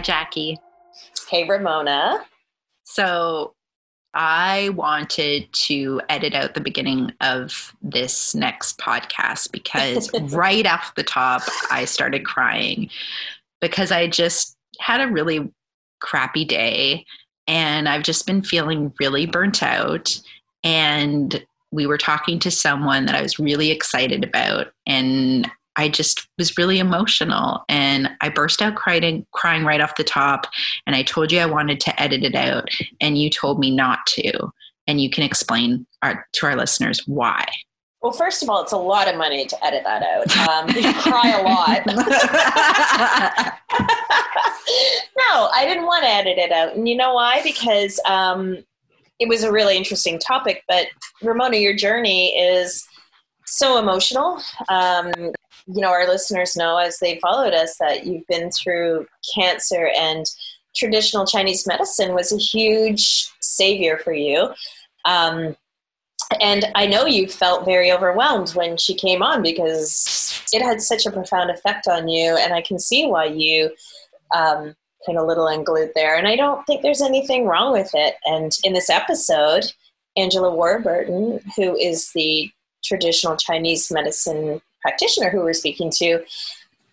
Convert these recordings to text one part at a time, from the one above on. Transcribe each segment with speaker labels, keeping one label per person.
Speaker 1: Hi, Jackie.
Speaker 2: Hey, Ramona.
Speaker 1: So I wanted to edit out the beginning of this next podcast because right off the top, I started crying because I just had a really crappy day and I've just been feeling really burnt out. And we were talking to someone that I was really excited about, and I just was really emotional and I burst out crying crying right off the top and I told you I wanted to edit it out and you told me not to and you can explain our, to our listeners why.
Speaker 2: Well, first of all, it's a lot of money to edit that out. Um, you cry a lot. no, I didn't want to edit it out. And you know why? Because um, it was a really interesting topic. But Ramona, your journey is so emotional. Um, you know, our listeners know as they followed us that you've been through cancer and traditional Chinese medicine was a huge savior for you. Um, and I know you felt very overwhelmed when she came on because it had such a profound effect on you, and I can see why you um, kind of little unglued there. And I don't think there's anything wrong with it. And in this episode, Angela Warburton, who is the traditional Chinese medicine practitioner who we're speaking to,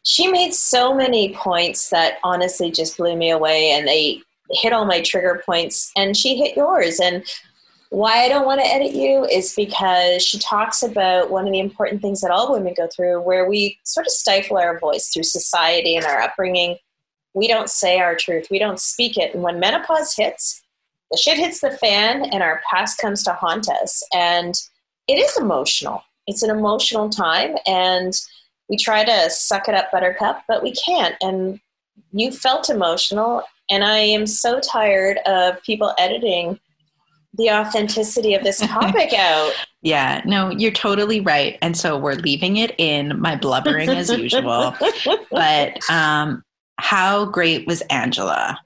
Speaker 2: she made so many points that honestly just blew me away and they hit all my trigger points and she hit yours. And why I don't want to edit you is because she talks about one of the important things that all women go through where we sort of stifle our voice through society and our upbringing. We don't say our truth, we don't speak it. And when menopause hits, the shit hits the fan and our past comes to haunt us. And it is emotional it's an emotional time and we try to suck it up buttercup but we can't. And you felt emotional and i am so tired of people editing the authenticity of this topic out.
Speaker 1: Yeah no you're totally right. And so we're leaving it in my blubbering as usual. But um how great was angela?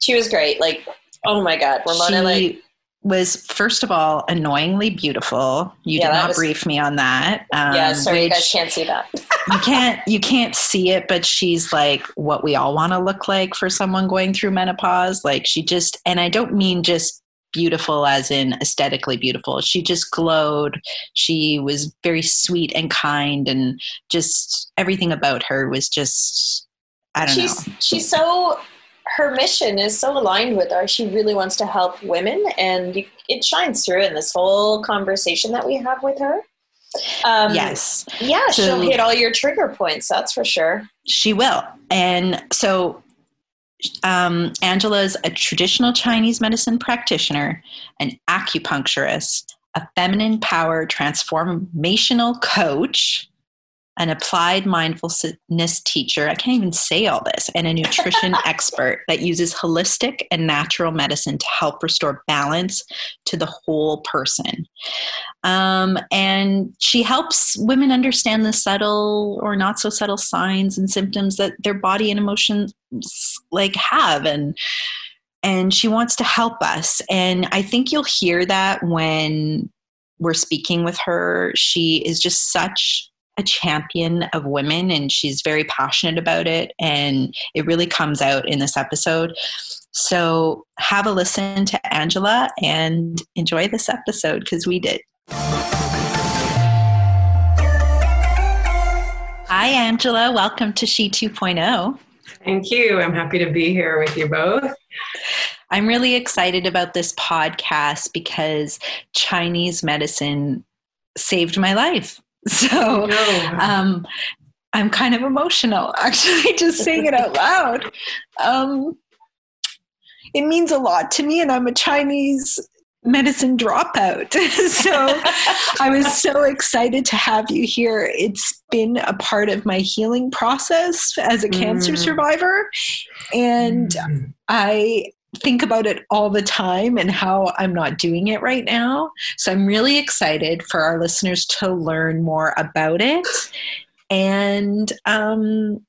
Speaker 2: She was great. Like oh my god ramona she, like
Speaker 1: was first of all annoyingly beautiful. You yeah, did not was, brief me on that.
Speaker 2: Um, yeah, sorry, you guys can't see that.
Speaker 1: you can't you can't see it, but she's like what we all want to look like for someone going through menopause. Like she just, and I don't mean just beautiful as in aesthetically beautiful. She just glowed. She was very sweet and kind, and just everything about her was just. I don't
Speaker 2: she's,
Speaker 1: know.
Speaker 2: She's so her mission is so aligned with ours. She really wants to help women, and it shines through in this whole conversation that we have with her.
Speaker 1: Um, yes.
Speaker 2: Yeah, so she'll hit all your trigger points, that's for sure.
Speaker 1: She will. And so um, Angela is a traditional Chinese medicine practitioner, an acupuncturist, a feminine power transformational coach, an applied mindfulness teacher, I can't even say all this, and a nutrition expert that uses holistic and natural medicine to help restore balance to the whole person. Um, and she helps women understand the subtle or not so subtle signs and symptoms that their body and emotions like have and and she wants to help us and i think you'll hear that when we're speaking with her she is just such a champion of women and she's very passionate about it and it really comes out in this episode. So have a listen to angela and enjoy this episode because we did. Hi angela. Welcome to she 2.0
Speaker 3: thank you. I'm happy to be here with you both.
Speaker 1: I'm really excited about this podcast because chinese medicine saved my life So um, I'm kind of emotional actually just saying it out loud. Um, it means a lot to me, and I'm a Chinese medicine dropout. so I was so excited to have you here. It's been a part of my healing process as a cancer mm. survivor. And mm. I think about it all the time and how I'm not doing it right now. So I'm really excited for our listeners to learn more about it and um,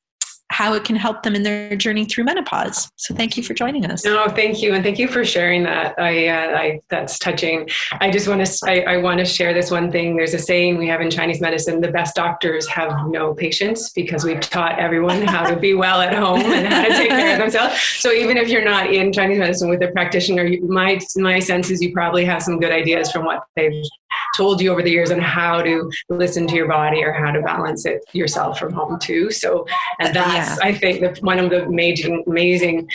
Speaker 1: how it can help them in their journey through menopause. So thank you for joining us.
Speaker 3: No, thank you, and thank you for sharing that. I, uh, I that's touching. I just want to I, I want to share this one thing. There's a saying we have in Chinese medicine: the best doctors have no patients because we've taught everyone how to be well at home and how to take care of themselves. So even if you're not in Chinese medicine with a practitioner, you, my my sense is you probably have some good ideas from what they've told you over the years on how to listen to your body or how to balance it yourself from home too. So, and that's, yeah. I think, the, one of the amazing, amazing,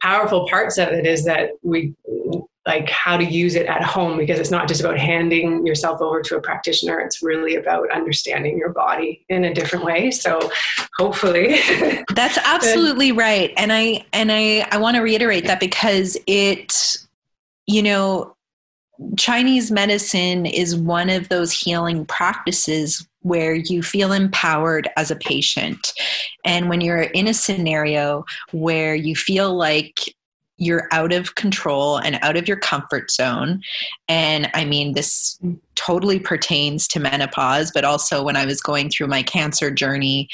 Speaker 3: powerful parts of it is that we like how to use it at home because it's not just about handing yourself over to a practitioner it's really about understanding your body in a different way so hopefully
Speaker 1: that's absolutely right and i and i i want to reiterate that because it you know Chinese medicine is one of those healing practices where you feel empowered as a patient. And when you're in a scenario where you feel like you're out of control and out of your comfort zone. And I mean, this totally pertains to menopause, but also when I was going through my cancer journey,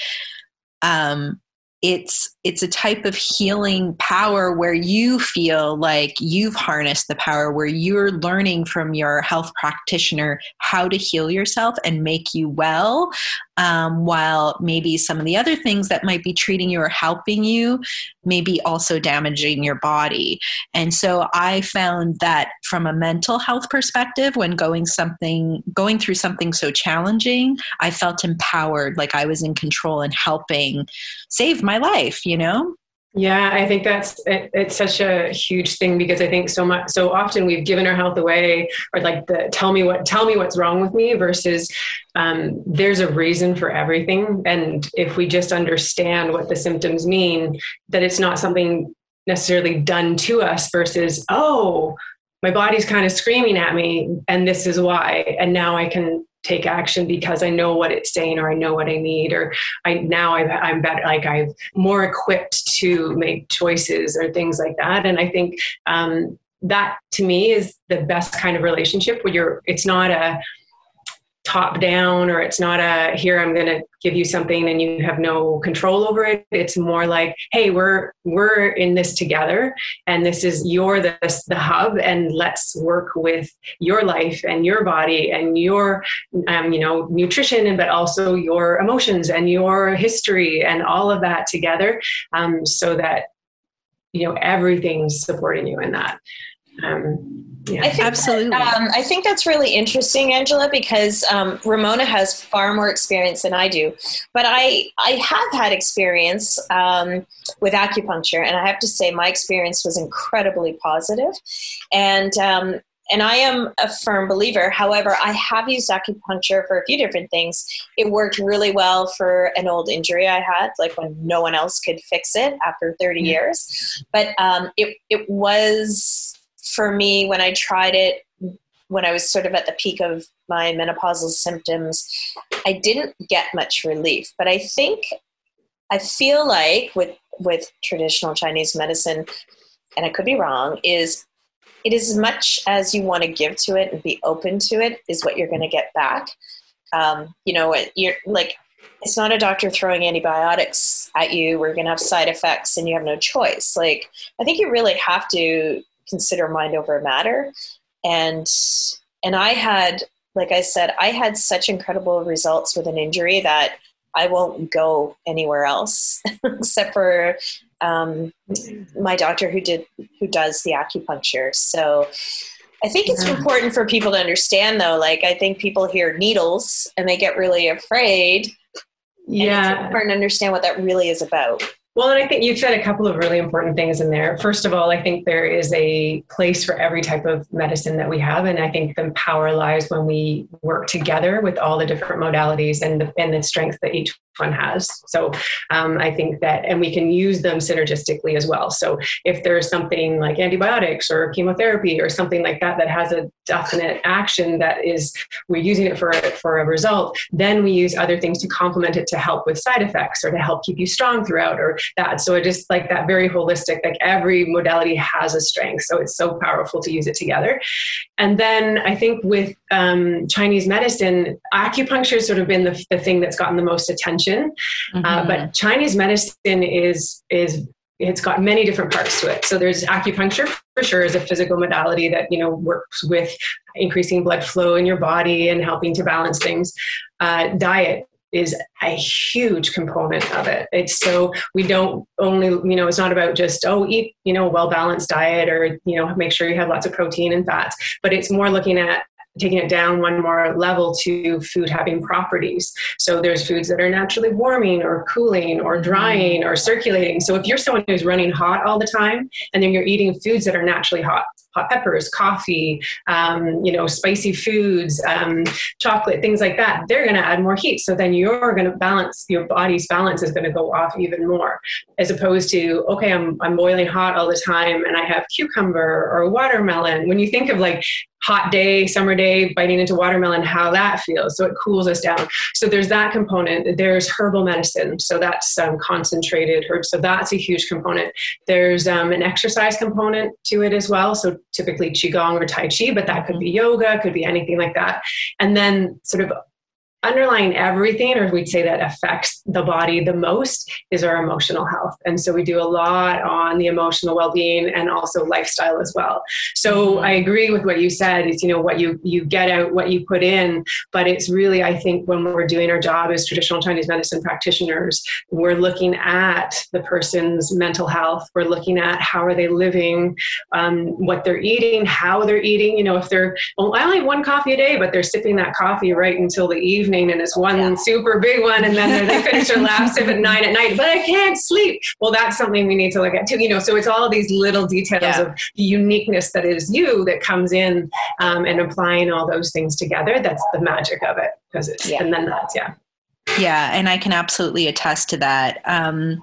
Speaker 1: um, it's it's a type of healing power where you feel like you've harnessed the power where you're learning from your health practitioner how to heal yourself and make you well um, while maybe some of the other things that might be treating you or helping you may be also damaging your body. And so i found that from a mental health perspective when going something going through something so challenging i felt empowered like i was in control and helping save my life you know?
Speaker 3: Yeah, I think that's it, it's such a huge thing because I think so much so often we've given our health away or like the tell me what tell me what's wrong with me versus um, there's a reason for everything. And if we just understand what the symptoms mean that it's not something necessarily done to us versus oh my body's kind of screaming at me and this is why. And now I can take action because I know what it's saying or I know what I need or I now i am better like I'm more equipped to make choices or things like that. And I think um, that to me is the best kind of relationship where you're it's not a top down or it's not a here i'm going to give you something and you have no control over it. It's more like hey we're we're in this together and this is you're the the hub and let's work with your life and your body and your um, you know nutrition and but also your emotions and your history and all of that together um, so that you know everything's supporting you in that. Um,
Speaker 2: yeah, I think absolutely. That, um, I think that's really interesting, Angela, because um, Ramona has far more experience than I do. But I, I have had experience um, with acupuncture, and I have to say my experience was incredibly positive. And um, and I am a firm believer. However, I have used acupuncture for a few different things. It worked really well for an old injury I had, like when no one else could fix it after 30 mm-hmm. years. But um, it it was for me, when I tried it, when I was sort of at the peak of my menopausal symptoms, I didn't get much relief. But I think, I feel like with with traditional Chinese medicine, and I could be wrong, is it is as much as you want to give to it and be open to it is what you're going to get back. Um, you know, you're like it's not a doctor throwing antibiotics at you. We're going to have side effects, and you have no choice. Like I think you really have to consider mind over matter. And and i had like i said i had such incredible results with an injury that i won't go anywhere else except for um, my doctor who did who does the acupuncture. So i think it's important for people to understand though like i think people hear needles and they get really afraid. Yeah it's important to understand what that really is about
Speaker 3: well, and I think you've said a couple of really important things in there. First of all, I think there is a place for every type of medicine that we have. And I think the power lies when we work together with all the different modalities and the, and the strength that each one has. So um, I think that, and we can use them synergistically as well. So if there's something like antibiotics or chemotherapy or something like that that has a definite action that is we're using it for for a result, then we use other things to complement it to help with side effects or to help keep you strong throughout or that. So it just like that very holistic. Like every modality has a strength, so it's so powerful to use it together. And then I think with um, Chinese medicine, acupuncture has sort of been the, the thing that's gotten the most attention. Uh, mm-hmm. Uh, but Chinese medicine is is it's got many different parts to it. So there's acupuncture for sure is a physical modality that you know works with increasing blood flow in your body and helping to balance things. Uh, diet is a huge component of it. It's so we don't only, you know, it's not about just, oh, eat, you know, a well balanced diet or, you know, make sure you have lots of protein and fats, but it's more looking at taking it down one more level to food having properties. So there's foods that are naturally warming or cooling or mm-hmm. drying or circulating. So if you're someone who's running hot all the time and then you're eating foods that are naturally hot, hot peppers, coffee, um, you know, spicy foods, um, chocolate, things like that, they're going to add more heat. So then you're going to balance, your body's balance is going to go off even more, as opposed to, okay, I'm, I'm boiling hot all the time and I have cucumber or watermelon. When you think of like hot day, summer day, biting into watermelon, how that feels. So it cools us down. So there's that component. There's herbal medicine. So that's um, concentrated herbs. So that's a huge component. There's um, an exercise component to it as well. So typically Qigong or Tai Chi, but that could be yoga, could be anything like that. And then sort of underlying everything, or we'd say that affects the body the most, is our emotional health. And so we do a lot on the emotional well-being and also lifestyle as well. So mm-hmm. I agree with what you said. It's you know what you you get out, what you put in. But it's really, I think, when we're doing our job as traditional Chinese medicine practitioners, we're looking at the person's mental health. We're looking at how are they living, um, what they're eating, how they're eating. You know, if they're well, I only have one coffee a day, but they're sipping that coffee right until the evening evening and it's one yeah. super big one and then they finish their last sip at nine at night but i can't sleep well that's something we need to look at too you know so it's all these little details yeah. of the uniqueness that is you that comes in um, and applying all those things together that's the magic of it because it's yeah. and then that's yeah
Speaker 1: yeah and i can absolutely attest to that um,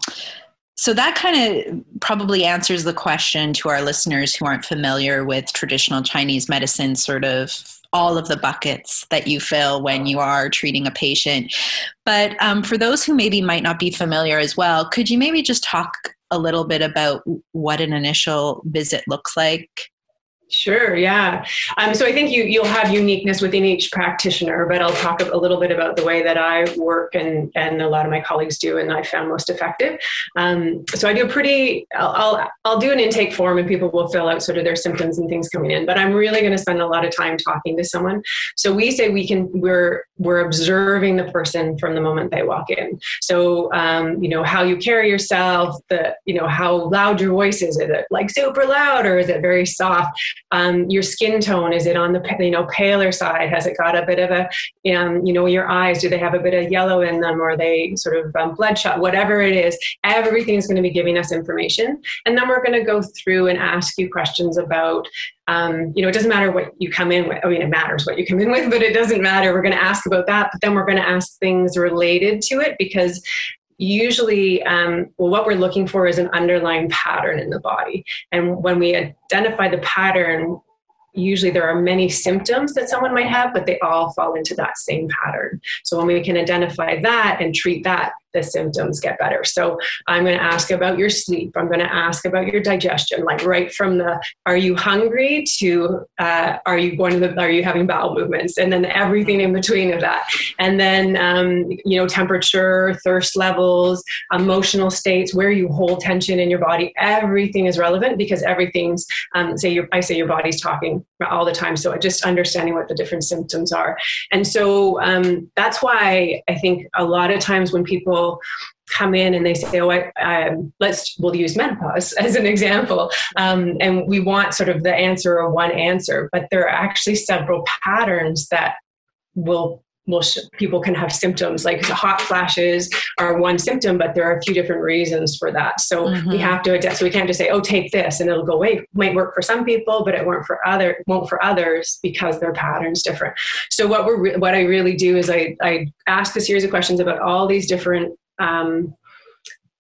Speaker 1: so that kind of probably answers the question to our listeners who aren't familiar with traditional Chinese medicine, sort of all of the buckets that you fill when you are treating a patient. But um, for those who maybe might not be familiar as well, could you maybe just talk a little bit about what an initial visit looks like?
Speaker 3: Sure, yeah. Um, so I think you you'll have uniqueness within each practitioner, but I'll talk a little bit about the way that I work and and a lot of my colleagues do, and I found most effective. Um, so I do a pretty I'll, I'll, I'll do an intake form, and people will fill out sort of their symptoms and things coming in. But I'm really going to spend a lot of time talking to someone. So we say we can we're we're observing the person from the moment they walk in. So um, you know how you carry yourself, the you know how loud your voice is. Is it like super loud or is it very soft? Um, your skin tone is it on the you know paler side has it got a bit of a um, you know your eyes do they have a bit of yellow in them or they sort of um, bloodshot whatever it is everything's going to be giving us information and then we're going to go through and ask you questions about um, you know, it doesn't matter what you come in with. I mean, it matters what you come in with, but it doesn't matter. We're going to ask about that, but then we're going to ask things related to it because usually um, well, what we're looking for is an underlying pattern in the body. And when we identify the pattern usually there are many symptoms that someone might have but they all fall into that same pattern. So when we can identify that and treat that the symptoms get better. So I'm going to ask about your sleep. I'm going to ask about your digestion, like right from the are you hungry to uh, are you going to the are you having bowel movements, and then everything in between of that, and then um, you know temperature, thirst levels, emotional states, where you hold tension in your body. Everything is relevant because everything's um, say your I say your body's talking all the time. So just understanding what the different symptoms are, and so um, that's why I think a lot of times when people people come in and they say, "Oh, I, um, let's we'll use menopause as an example," um, and we want sort of the answer or one answer, but there are actually several patterns that will sh- people can have symptoms like the hot flashes are one symptom but there are a few different reasons for that so mm-hmm. we have to adapt so we can't just say oh take this and it'll go away it might work for some people but it won't for other won't for others because their patterns different so what we're re- what i really do is i i ask a series of questions about all these different um,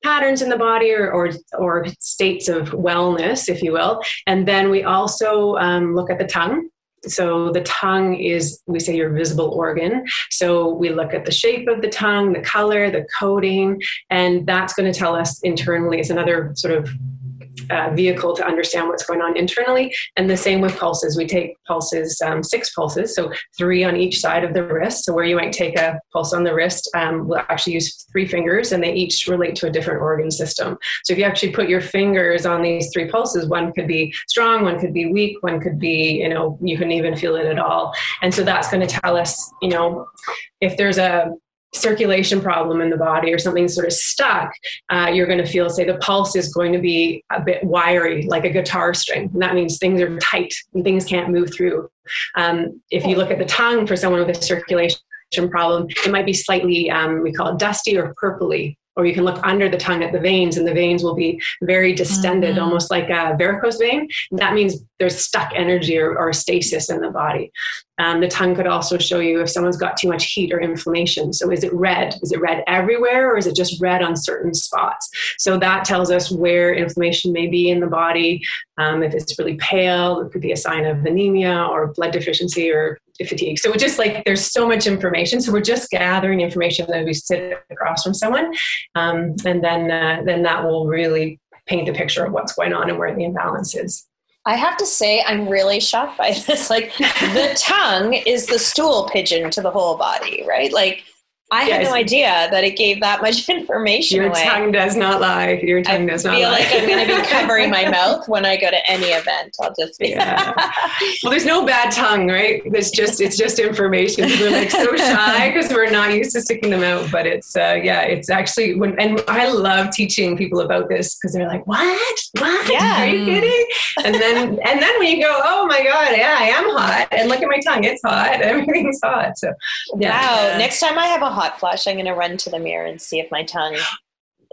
Speaker 3: patterns in the body or, or, or, states of wellness, if you will. And then we also um, look at the tongue. So the tongue is, we say, your visible organ. So we look at the shape of the tongue, the color, the coating, and that's going to tell us internally. It's another sort of uh, vehicle to understand what's going on internally. And the same with pulses. We take pulses, um, six pulses, so three on each side of the wrist. So where you might take a pulse on the wrist, um, we'll actually use three fingers, and they each relate to a different organ system. So if you actually put your fingers on these three pulses, one could be strong, one could be weak, one could be, you know, you can even feel it at all. And so that's going to tell us, you know, if there's a circulation problem in the body or something sort of stuck, uh, you're going to feel, say, the pulse is going to be a bit wiry, like a guitar string. And that means things are tight and things can't move through. Um, if you look at the tongue for someone with a circulation problem, it might be slightly, um, we call it dusty or purpley or you can look under the tongue at the veins and the veins will be very distended mm-hmm. almost like a varicose vein that means there's stuck energy or, or stasis in the body um, the tongue could also show you if someone's got too much heat or inflammation so is it red is it red everywhere or is it just red on certain spots so that tells us where inflammation may be in the body um, if it's really pale it could be a sign of anemia or blood deficiency or fatigue. So just like there's so much information. So we're just gathering information that we sit across from someone, um, and then uh, then that will really paint the picture of what's going on and where the imbalance is.
Speaker 2: I have to say, I'm really shocked by this. Like, the tongue is the stool pigeon to the whole body, right? Like, I yes. had no idea that it gave that much information
Speaker 3: Your
Speaker 2: away.
Speaker 3: tongue does not lie. Your tongue
Speaker 2: I
Speaker 3: does not lie.
Speaker 2: I feel like I'm going to be covering my mouth when I go to any event. I'll just be.
Speaker 3: Yeah. well, there's no bad tongue, right? It's just it's just information. We're like so shy because we're not used to sticking them out. But it's uh, yeah, it's actually when and I love teaching people about this because they're like, what? What?
Speaker 2: Yeah.
Speaker 3: Are you kidding? And then and then when you go, oh my god, yeah, I am hot, and look at my tongue, it's hot. Everything's hot. So
Speaker 2: yeah. Wow. Next time I have a hot flash, I'm going to run to the mirror and see if my tongue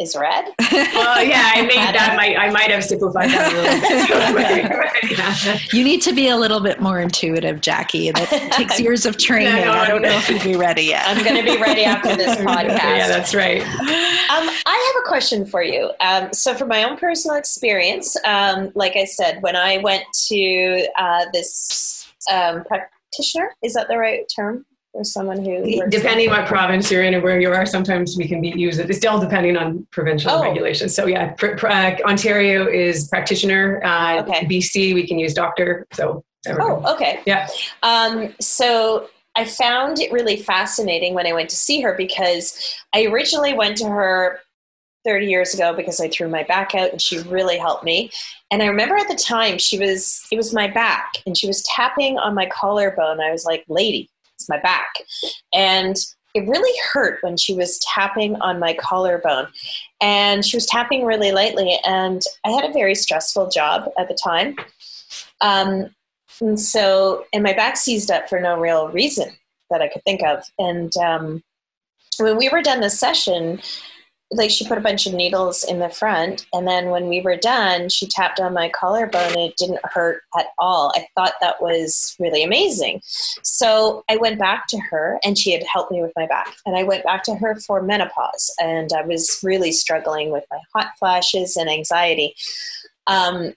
Speaker 2: is red.
Speaker 3: well, yeah, I made that. Might, I might have simplified
Speaker 1: that a little bit. You need to be a little bit more intuitive, Jackie. That takes years of training. No, no, I don't know if you'd be ready yet.
Speaker 2: I'm going to be ready after this podcast.
Speaker 3: yeah, that's right.
Speaker 2: Um, I have a question for you. Um, so, from my own personal experience, um, like I said, when I went to uh, this um, practitioner, is that the right term? Or someone who
Speaker 3: depending what province you're in and where you are sometimes we can be use it it's still depending on provincial oh. regulations so yeah pr- pr- uh, ontario is practitioner uh, okay. bc we can use doctor so
Speaker 2: oh okay
Speaker 3: yeah
Speaker 2: um, so i found it really fascinating when i went to see her because i originally went to her 30 years ago because I threw my back out and she really helped me. And I remember at the time she was, it was my back and she was tapping on my collarbone. I was like, lady, my back. And it really hurt when she was tapping on my collarbone. And she was tapping really lightly. And I had a very stressful job at the time. Um, and so, and my back seized up for no real reason that I could think of. And um, when we were done the session, like she put a bunch of needles in the front and then when we were done she tapped on my collarbone and it didn't hurt at all. I thought that was really amazing. So i went back to her and she had helped me with my back and i went back to her for menopause and i was really struggling with my hot flashes and anxiety. Um,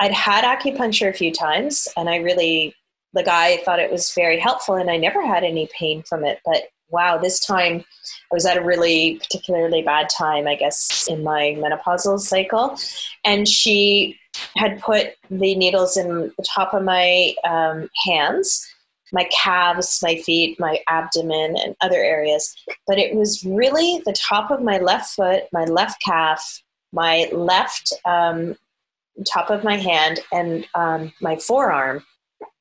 Speaker 2: i'd had acupuncture a few times and i really the guy thought it was very helpful and i never had any pain from it but wow, this time I was at a really particularly bad time, I guess, in my menopausal cycle. And she had put the needles in the top of my um, hands, my calves, my feet, my abdomen, and other areas. But it was really the top of my left foot, my left calf, my left um, top of my hand, and um, my forearm.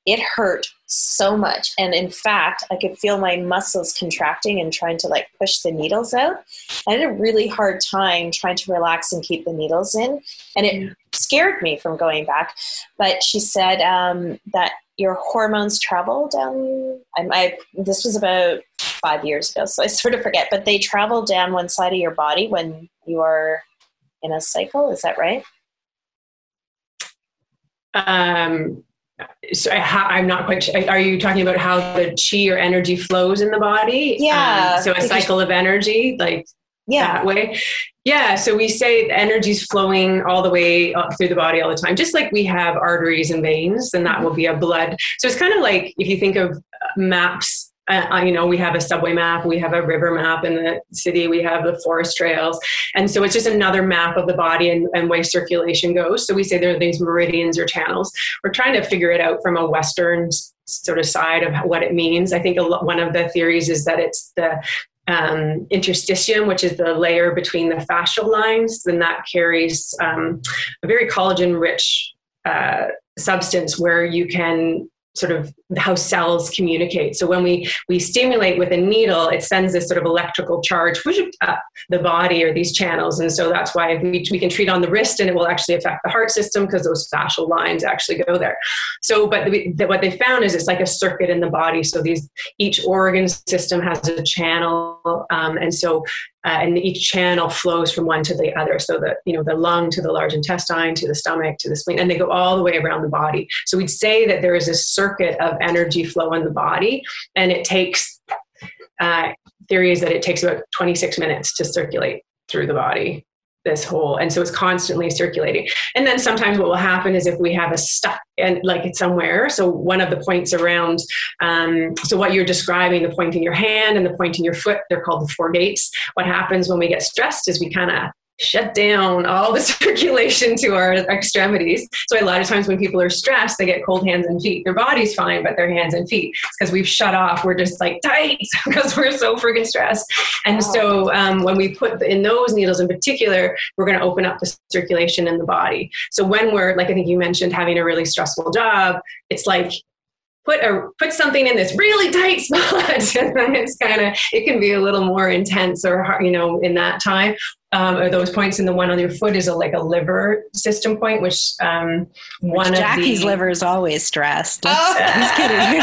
Speaker 2: It hurt so much. And in fact, I could feel my muscles contracting and trying to like push the needles out. I had a really hard time trying to relax and keep the needles in. And it scared me from going back. But she said um, that your hormones travel down. I, I, this was about five years ago, so I sort of forget, but they travel down one side of your body when you are in a cycle. Is that right?
Speaker 3: Um, so I, am not quite sure. Are you talking about how the chi or energy flows in the body?
Speaker 2: Yeah.
Speaker 3: Um, so a cycle of energy, like yeah. that way. Yeah. So we say the energy's flowing all the way through the body all the time, just like we have arteries and veins, and that will be a blood. So it's kind of like if you think of maps uh, you know, we have a subway map, we have a river map in the city, we have the forest trails. And so it's just another map of the body and, and way circulation goes. So we say there are these meridians or channels. We're trying to figure it out from a Western sort of side of what it means. I think one of the theories is that it's the um, interstitium, which is the layer between the fascial lines, then that carries um, a very collagen rich uh, substance where you can sort of how cells communicate. So when we we stimulate with a needle, it sends this sort of electrical charge up the body or these channels, and so that's why we, we can treat on the wrist, and it will actually affect the heart system because those fascial lines actually go there. So, but the, the, what they found is it's like a circuit in the body. So these each organ system has a channel, um, and so uh, and each channel flows from one to the other. So the you know the lung to the large intestine to the stomach to the spleen, and they go all the way around the body. So we'd say that there is a circuit of energy flow in the body, and it takes. Uh, theory is that it takes about 26 minutes to circulate through the body this whole and so it's constantly circulating and then sometimes what will happen is if we have a stuck and like it's somewhere so one of the points around um, so what you're describing the point in your hand and the point in your foot they're called the four gates what happens when we get stressed is we kind of shut down all the circulation to our extremities. So a lot of times when people are stressed, they get cold hands and feet. Their body's fine, but their hands and feet because we've shut off. We're just like tight because we're so freaking stressed. And so um, when we put in those needles in particular, we're going to open up the circulation in the body. So when we're like I think you mentioned having a really stressful job, it's like put a put something in this really tight spot and then it's kind of it can be a little more intense or you know in that time um, or those points and the one on your foot is a like a liver system point which um, one
Speaker 1: which Jackie's
Speaker 3: the,
Speaker 1: liver is always stressed oh. he's kidding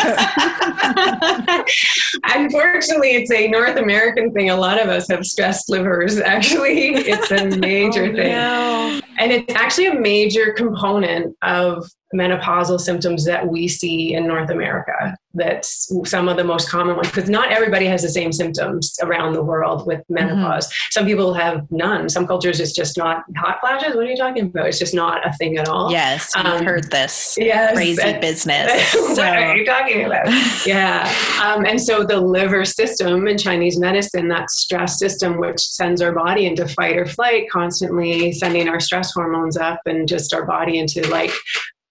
Speaker 3: unfortunately it's a North American thing a lot of us have stressed livers actually it's a major oh, thing no. and it's actually a major component of menopausal symptoms that we see in North America. That's some of the most common ones because not everybody has the same symptoms around the world with mm-hmm. menopause. Mm-hmm. Some people have none. Some cultures it's just not hot flashes. What are you talking about? It's just not a thing at all.
Speaker 1: Yes, I've um, heard this yes, crazy and, business.
Speaker 3: what are you talking about? yeah, um, and so the liver system in Chinese medicine, that stress system which sends our body into fight or flight, constantly sending our stress hormones up and just our body into like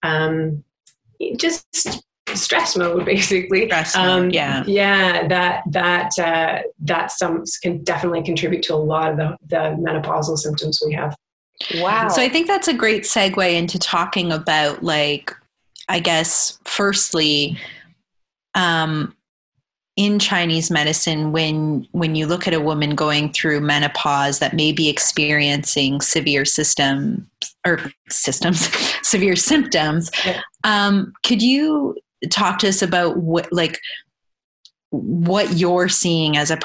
Speaker 3: um, just stress mode basically.
Speaker 1: Stress mode, um, yeah.
Speaker 3: yeah that that uh, that some can definitely contribute to a lot of the, the menopausal symptoms we have.
Speaker 1: Wow. So i think that's a great segue into talking about like i guess firstly um in Chinese medicine, when when you look at a woman going through menopause that may be experiencing severe system or systems, severe symptoms, yeah. um, could you talk to us about what like what you're seeing as a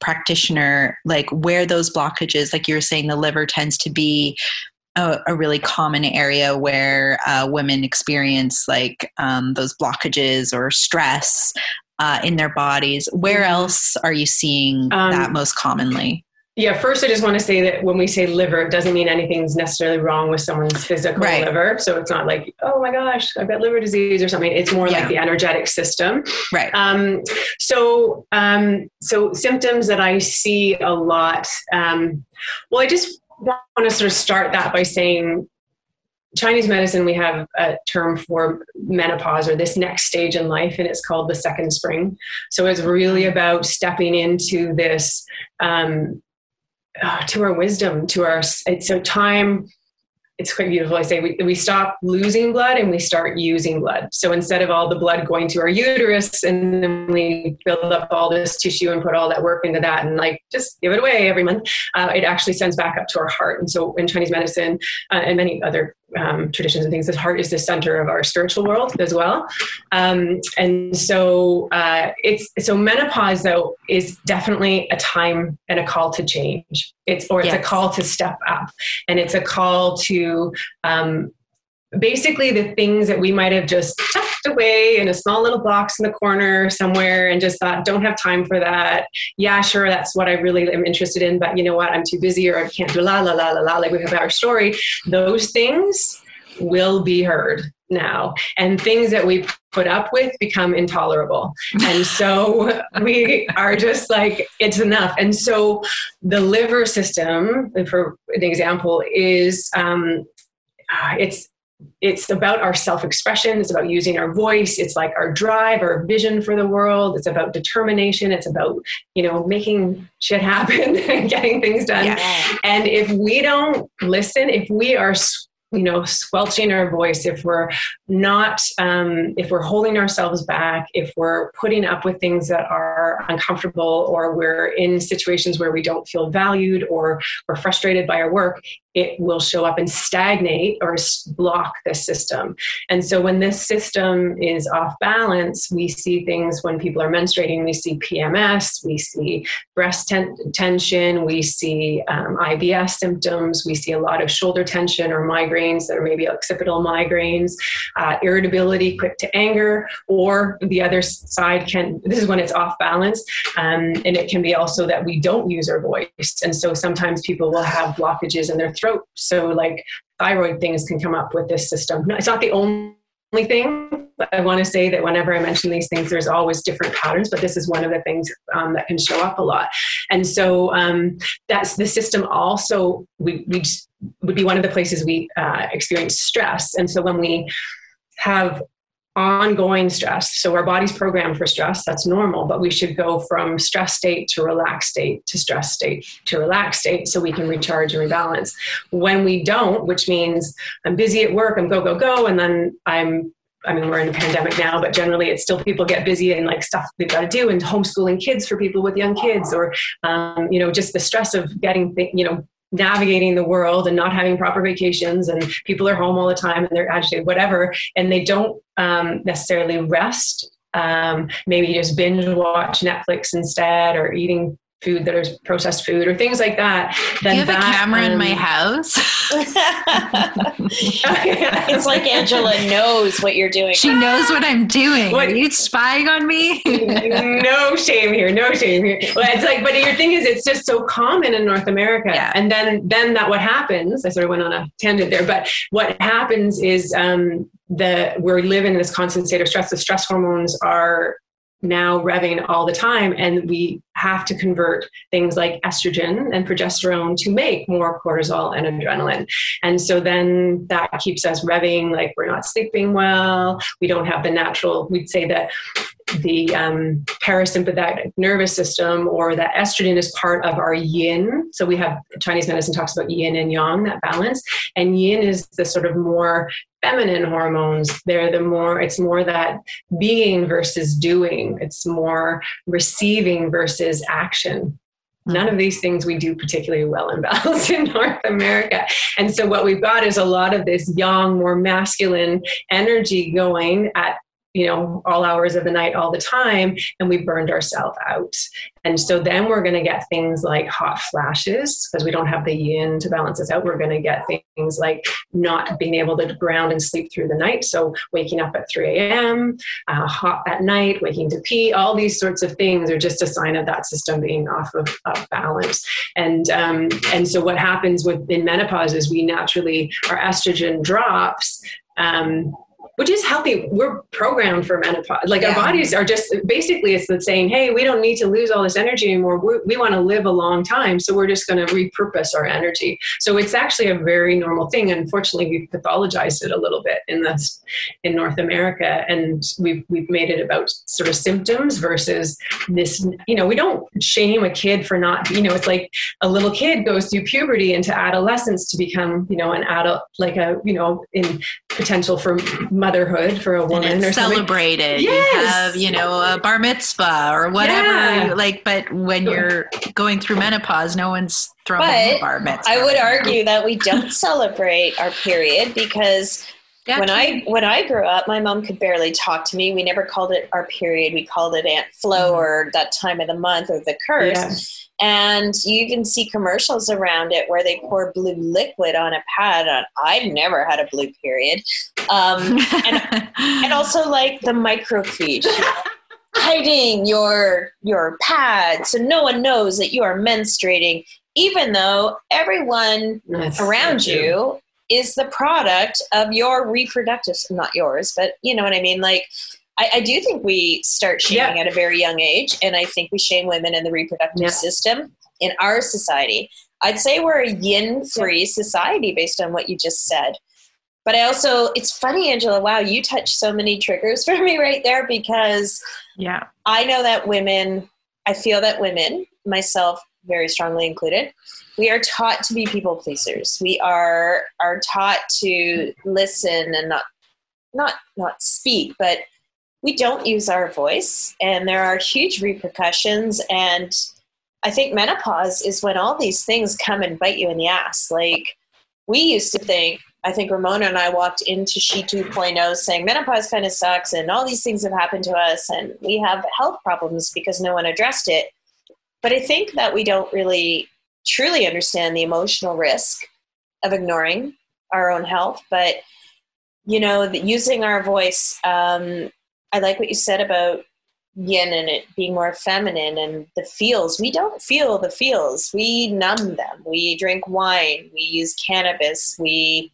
Speaker 1: practitioner, like where those blockages, like you're saying, the liver tends to be a, a, really common area where uh, women experience like um, those blockages or stress uh, in their bodies. Where mm-hmm. else are you seeing um, that most commonly?
Speaker 3: Yeah, first, I just want to say that when we say liver, it doesn't mean anything's necessarily wrong with someone's physical right. liver. So it's not like, oh my gosh, I've got liver disease or something. It's more yeah. like the energetic system.
Speaker 1: Right.
Speaker 3: Um, so, um, so symptoms that I see a lot. Um, well, I just want to sort of start that by saying Chinese medicine, we have a term for menopause or this next stage in life, and it's called the second spring. So it's really about stepping into this, um, uh, to our wisdom, to our, it's so time it's quite beautiful. I say we, we stop losing blood and we start using blood. So instead of all the blood going to our uterus and then we build up all this tissue and put all that work into that and like just give it away every month, uh, it actually sends back up to our heart. And so in Chinese medicine uh, and many other um, traditions and things, the heart is the center of our spiritual world as well. Um, and so uh, it's so menopause though is definitely a time and a call to change. It's or it's yes. a call to step up, and it's a call to um, basically the things that we might have just tucked away in a small little box in the corner somewhere and just thought don't have time for that. Yeah sure that's what i really am interested in but you know what? I'm too busy or i can't do la la la la la like we have our story. Those things will be heard now and things that we put up with become intolerable. And so we are just like it's enough. And so the liver system for an example is um, uh, it's it's about our self-expression it's about using our voice it's like our drive our vision for the world it's about determination it's about you know making shit happen and getting things done yeah. and if we don't listen if we are you know squelching our voice if we're not um, if we're holding ourselves back if we're putting up with things that are uncomfortable or we're in situations where we don't feel valued or we're frustrated by our work it will show up and stagnate or block the system. And so when this system is off balance, we see things when people are menstruating, we see PMS, we see breast ten- tension, we see um, IBS symptoms, we see a lot of shoulder tension or migraines that are maybe occipital migraines, uh, irritability, quick to anger, or the other side can, this is when it's off balance. Um, and it can be also that we don't use our voice. And so sometimes people will have blockages in their throat. So, like thyroid things can come up with this system. It's not the only thing. I want to say that whenever I mention these things, there's always different patterns, but this is one of the things um, that can show up a lot. And so um, that's the system also, we, we would be one of the places we uh, experience stress. And so when we have ongoing stress. So our body's programmed for stress, that's normal, but we should go from stress state to relaxed state to stress state to relaxed state so we can recharge and rebalance. When we don't, which means I'm busy at work, I'm go, go, go, and then I'm I mean, we're in a pandemic now, but generally it's still people get busy and like stuff they've got to do and homeschooling kids for people with young kids or, um, you know, just the stress of getting, you know, navigating the world and not having proper vacations and people are home all the time and they're agitated whatever and they don't um, necessarily rest um, maybe just binge watch netflix instead or eating food that is processed food or things like that.
Speaker 1: Then you have that, a camera um, in my um, house.
Speaker 2: it's like Angela knows what you're doing.
Speaker 1: She knows what I'm doing. What? Are you spying on me?
Speaker 3: no shame here. No shame here. Well, it's like, but your thing is, it's just so common in North America. Yeah. And then, then that what happens? I sort of went on a tangent there, but what happens is um, the we live in this constant state of stress. The stress hormones are now revving all the time and we have to convert things like estrogen and progesterone to make more cortisol and adrenaline. And so then that keeps us revving like we're not sleeping well. We don't have the natural we'd say that the um, parasympathetic nervous system or that estrogen is part of our yin. So we have Chinese medicine talks about yin and yang, that balance. And yin is the sort of more feminine hormones. They're the more, it's more that being versus doing, it's more receiving versus action. None of these things we do particularly well in balance in North America. And so what we've got is a lot of this yang, more masculine energy going at you know, all hours of the night, all the time, and we burned ourselves out. And so then we're going to get things like hot flashes because we don't have the yin to balance us out. We're going to get things like not being able to ground and sleep through the night. So waking up at 3 a.m., uh, hot at night, waking to pee, all these sorts of things are just a sign of that system being off of, of balance. And um, and so what happens with in menopause is we naturally our estrogen drops. Um, which is healthy. We're programmed for menopause. Like yeah. our bodies are just basically it's saying, hey, we don't need to lose all this energy anymore. We're, we want to live a long time, so we're just going to repurpose our energy. So it's actually a very normal thing. Unfortunately, we've pathologized it a little bit in this in North America, and we've we've made it about sort of symptoms versus this. You know, we don't shame a kid for not. You know, it's like a little kid goes through puberty into adolescence to become you know an adult, like a you know in potential for motherhood for a woman or
Speaker 1: celebrated. Yes. You have, you know, a bar mitzvah or whatever. Yeah. Like, but when you're going through menopause, no one's throwing but a bar mitzvah.
Speaker 2: I would argue that we don't celebrate our period because when I when I grew up, my mom could barely talk to me. We never called it our period. We called it Aunt Flo mm-hmm. or that time of the month or the curse. Yeah. And you even see commercials around it where they pour blue liquid on a pad. On, I've never had a blue period. Um, and, and also like the microfiche. hiding your your pad so no one knows that you are menstruating even though everyone That's around you is the product of your reproductive, not yours, but you know what I mean? Like, I, I do think we start shaming yeah. at a very young age, and I think we shame women in the reproductive yeah. system in our society. I'd say we're a yin free society based on what you just said. But I also, it's funny, Angela, wow, you touched so many triggers for me right there because
Speaker 1: yeah,
Speaker 2: I know that women, I feel that women, myself very strongly included, we are taught to be people pleasers. We are are taught to listen and not not not speak, but we don't use our voice and there are huge repercussions and I think menopause is when all these things come and bite you in the ass. Like we used to think, I think Ramona and I walked into She 2.0 saying menopause kind of sucks and all these things have happened to us and we have health problems because no one addressed it. But I think that we don't really truly understand the emotional risk of ignoring our own health. But, you know, using our voice, um, I like what you said about yin and it being more feminine and the feels. We don't feel the feels. We numb them. We drink wine. We use cannabis. We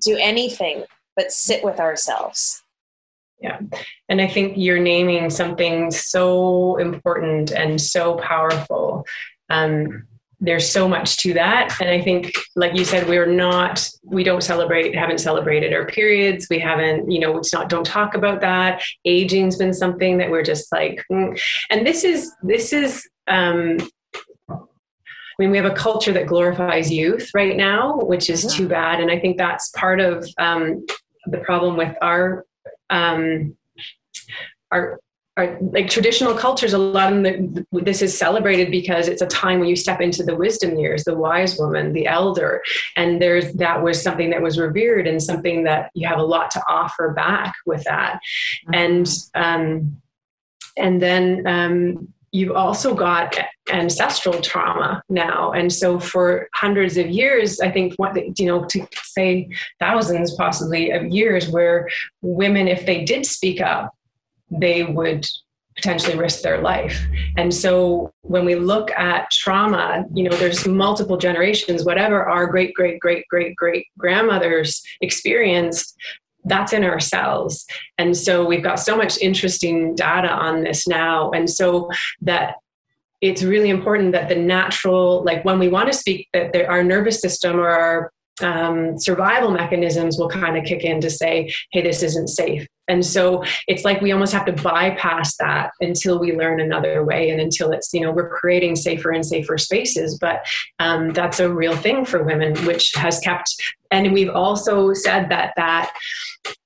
Speaker 2: do anything but sit with ourselves.
Speaker 3: Yeah. And I think you're naming something so important and so powerful. Um, there's so much to that. And I think, like you said, we're not, we don't celebrate, haven't celebrated our periods. We haven't, you know, it's not, don't talk about that. Aging's been something that we're just like, mm. and this is, this is, um, I mean, we have a culture that glorifies youth right now, which is too bad. And I think that's part of um, the problem with our um, our are like traditional cultures a lot of them this is celebrated because it's a time when you step into the wisdom years the wise woman the elder and there's that was something that was revered and something that you have a lot to offer back with that mm-hmm. and um and then um you've also got ancestral trauma now and so for hundreds of years i think what you know to say thousands possibly of years where women if they did speak up they would potentially risk their life. And so when we look at trauma, you know, there's multiple generations, whatever our great, great, great, great, great grandmothers experienced, that's in our cells. And so we've got so much interesting data on this now. And so that it's really important that the natural, like when we want to speak, that the, our nervous system or our um, survival mechanisms will kind of kick in to say, hey, this isn't safe. And so it's like we almost have to bypass that until we learn another way and until it's, you know, we're creating safer and safer spaces. But um, that's a real thing for women, which has kept, and we've also said that that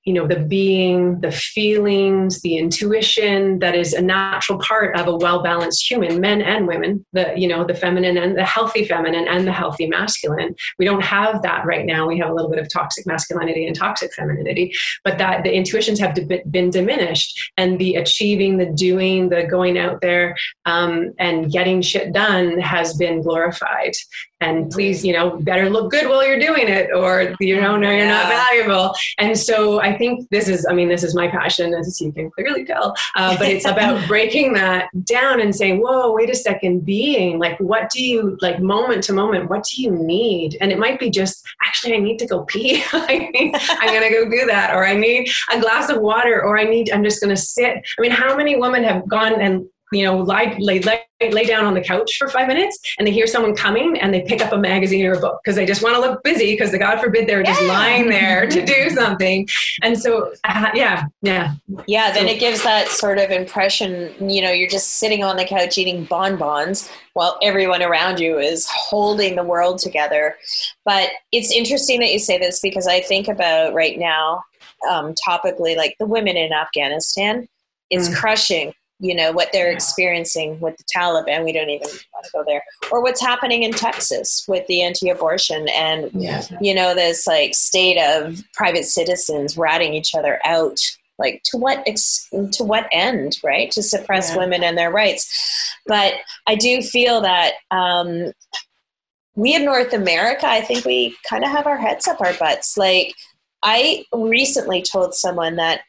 Speaker 3: you know the being the feelings the intuition that is a natural part of a well balanced human men and women the you know the feminine and the healthy feminine and the healthy masculine. We don't have that right now. We have a little bit of toxic masculinity and toxic femininity but that the intuitions have been diminished and the achieving the doing the going out there um, and getting shit done has been glorified. And please you know better look good while you're doing it or you know no you're yeah. not valuable. And so i think this is i mean this is my passion as you can clearly tell. Uh, but it's about breaking that down and saying whoa wait a second being like what do you like moment to moment what do you need? And it might be just actually i need to go pee. I'm gonna go do that or i need a glass of water or i need i'm just gonna sit. I mean how many women have gone and you know, lie, lay, lay, lay down on the couch for five minutes and they hear someone coming and they pick up a magazine or a book because they just want to look busy because the God forbid they're just lying there to do something. And so, uh, yeah, yeah.
Speaker 2: Yeah, then so, it gives that sort of impression, you know, you're just sitting on the couch eating bonbons while everyone around you is holding the world together. But it's interesting that you say this because I think about right now, um, topically, like the women in Afghanistan. It's mm. crushing you know what they're experiencing with the Taliban. We don't even want to go there, or what's happening in Texas with the anti-abortion and yeah. you know this like state of private citizens ratting each other out. Like to what ex- to what end, right? To suppress yeah. women and their rights. But I do feel that um, we in North America, I think we kind of have our heads up our butts. Like I recently told someone that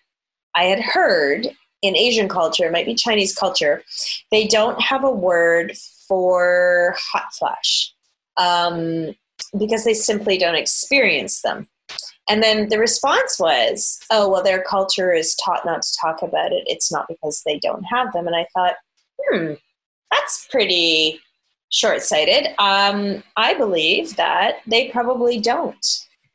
Speaker 2: I had heard in Asian culture, it might be Chinese culture, they don't have a word for hot flash. Um, because they simply don't experience them. And then the response was, oh, well, their culture is taught not to talk about it. It's not because they don't have them. And I thought, hmm, that's pretty short sighted. Um, I believe that they probably don't.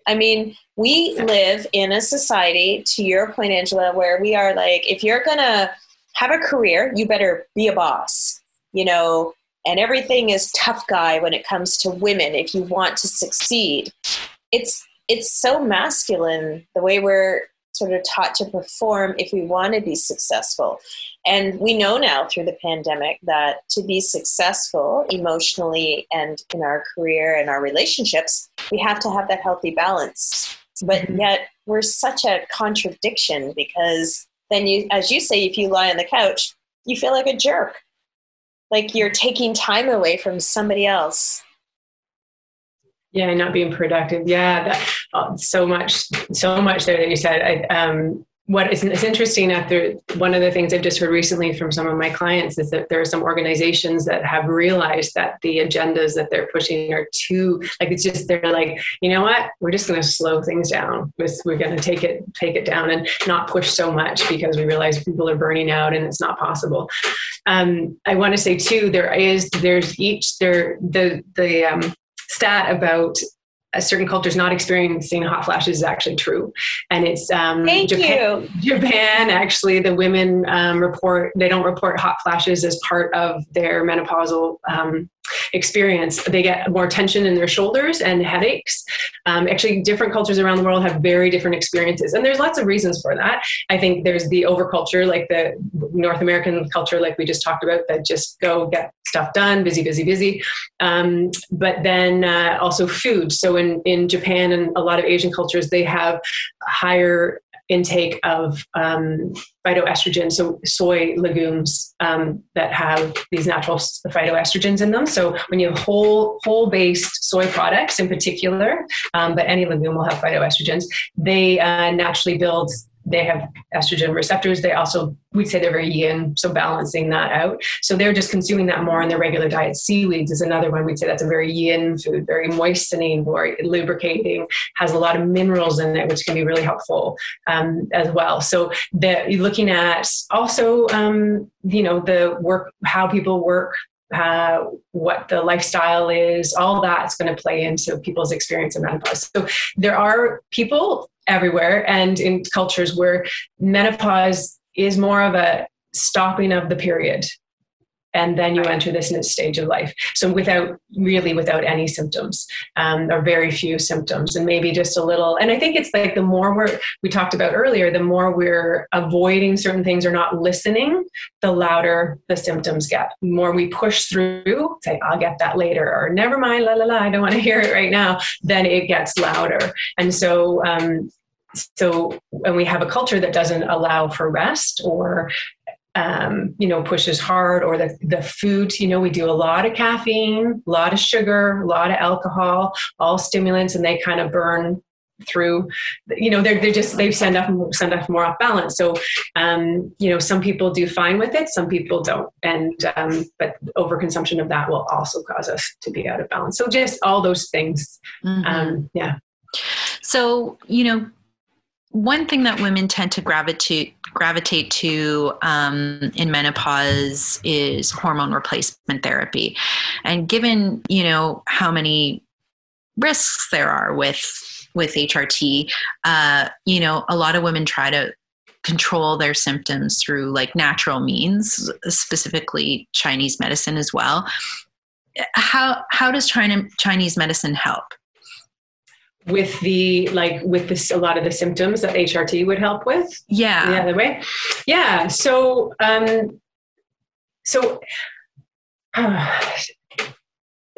Speaker 2: I mean, we live in a society, to your point, Angela, where we are like, if you're going to have a career, you better be a boss, you know, and everything is tough guy when it comes to women if you want to succeed. It's it's so masculine the way we're sort of taught to perform if we want to be successful. And we know now through the pandemic that to be successful emotionally and in our career and our relationships, we have to have that healthy balance. But mm-hmm. yet we're such a contradiction because then you as you say if you lie on the couch, you feel like a jerk. Like you're taking time away from somebody else
Speaker 3: yeah not being productive yeah that, uh, so much so much there that you said I, um, what is it's interesting after one of the things I've just heard recently from some of my clients is that there are some organizations that have realized that the agendas that they're pushing are too like it's just they're like you know what? We're just going to slow things down. We're going to take it take it down and not push so much because we realize people are burning out and it's not possible. Um, I want to say too there is there's each there the the um, stat about a certain cultures not experiencing hot flashes is actually true, and it's um,
Speaker 2: Thank
Speaker 3: Japan.
Speaker 2: You.
Speaker 3: Japan actually, the women um, report they don't report hot flashes as part of their menopausal um, experience. They get more tension in their shoulders and headaches. Um, actually, different cultures around the world have very different experiences, and there's lots of reasons for that. I think there's the overculture, like the North American culture, like we just talked about, that just go get stuff done, busy, busy, busy. Um, but then uh, also food. So in in Japan and a lot of Asian cultures, they have higher intake of um, phytoestrogen, so soy legumes um, that have these natural phytoestrogens in them. So when you have whole whole based soy products in particular, um, but any legume will have phytoestrogens, they uh, naturally build they have estrogen receptors. They also, we'd say they're very yin, so balancing that out. So they're just consuming that more in their regular diet. Seaweeds is another one. We'd say that's a very yin food, very moistening, very lubricating, has a lot of minerals in it, which can be really helpful um, as well. So that you're looking at also, um, you know, the work, how people work uh, what the lifestyle is, all that's going to play into people's experience of menopause. So there are people everywhere and in cultures where menopause is more of a stopping of the period and then you enter this next stage of life. So without really without any symptoms um, or very few symptoms and maybe just a little and i think it's like the more we're we talked about earlier the more we're avoiding certain things or not listening the louder the symptoms get. The more we push through say i'll get that later or never mind la la la i don't want to hear it right now then it gets louder. And so um, so and we have a culture that doesn't allow for rest or um, you know, pushes hard, or the, the food, you know, we do a lot of caffeine, a lot of sugar, a lot of alcohol, all stimulants, and they kind of burn through you know they're, they're just they send up send up more off balance. So um you know some people do fine with it some people don't. And um but overconsumption of that will also cause us to be out of balance. So just all those things. Mm-hmm. um yeah.
Speaker 1: So you know one thing that women tend to gravitate gravitate to um, in menopause is hormone replacement therapy, and given you know how many risks there are with with HRT, uh, you know a lot of women try to control their symptoms through like natural means, specifically Chinese medicine as well. How how does China Chinese medicine help?
Speaker 3: With the like with this a lot of the symptoms that HRT would help with.
Speaker 1: Yeah.
Speaker 3: The other way. Yeah. So um so uh,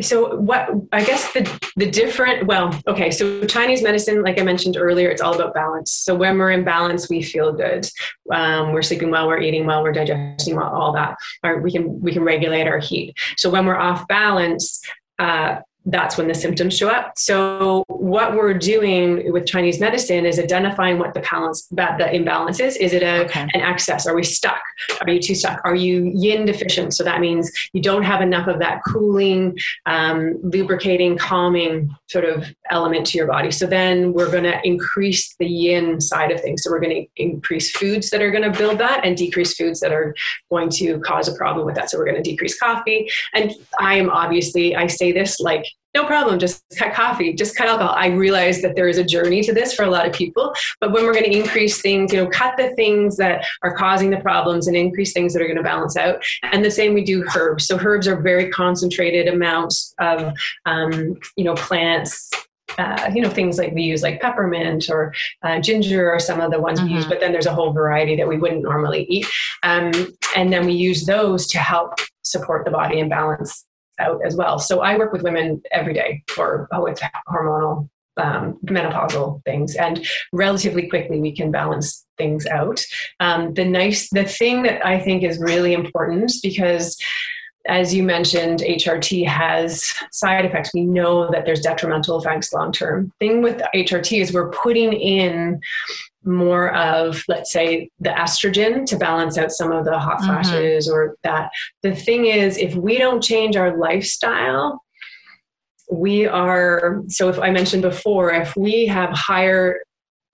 Speaker 3: so what i guess the the different well okay so chinese medicine like i mentioned earlier it's all about balance so when we're in balance we feel good um, we're sleeping well we're eating well we're digesting well all that or we can we can regulate our heat so when we're off balance uh, that's when the symptoms show up. So what we're doing with Chinese medicine is identifying what the balance that the imbalance is. Is it a, okay. an excess? Are we stuck? Are you too stuck? Are you yin deficient? So that means you don't have enough of that cooling, um, lubricating, calming sort of element to your body. So then we're going to increase the yin side of things. So we're going to increase foods that are going to build that and decrease foods that are going to cause a problem with that. So we're going to decrease coffee. And I am obviously, I say this like no problem, just cut coffee, just cut alcohol. I realize that there is a journey to this for a lot of people, but when we're going to increase things, you know, cut the things that are causing the problems and increase things that are going to balance out. And the same we do herbs. So herbs are very concentrated amounts of, um, you know, plants, uh, you know things like we use like peppermint or uh, ginger or some of the ones mm-hmm. we use mm-hmm. but then there's a whole variety that we wouldn't normally eat um, and then we use those to help support the body and balance out as well. So I work with women every day for with hormonal um, menopausal things, and relatively quickly we can balance things out. Um, the nice, the thing that I think is really important because as you mentioned, HRT has side effects. We know that there's detrimental effects long term. Thing with HRT is we're putting in more of, let's say, the estrogen to balance out some of the hot mm-hmm. flashes or that. The thing is, if we don't change our lifestyle, we are so if i mentioned before if we have higher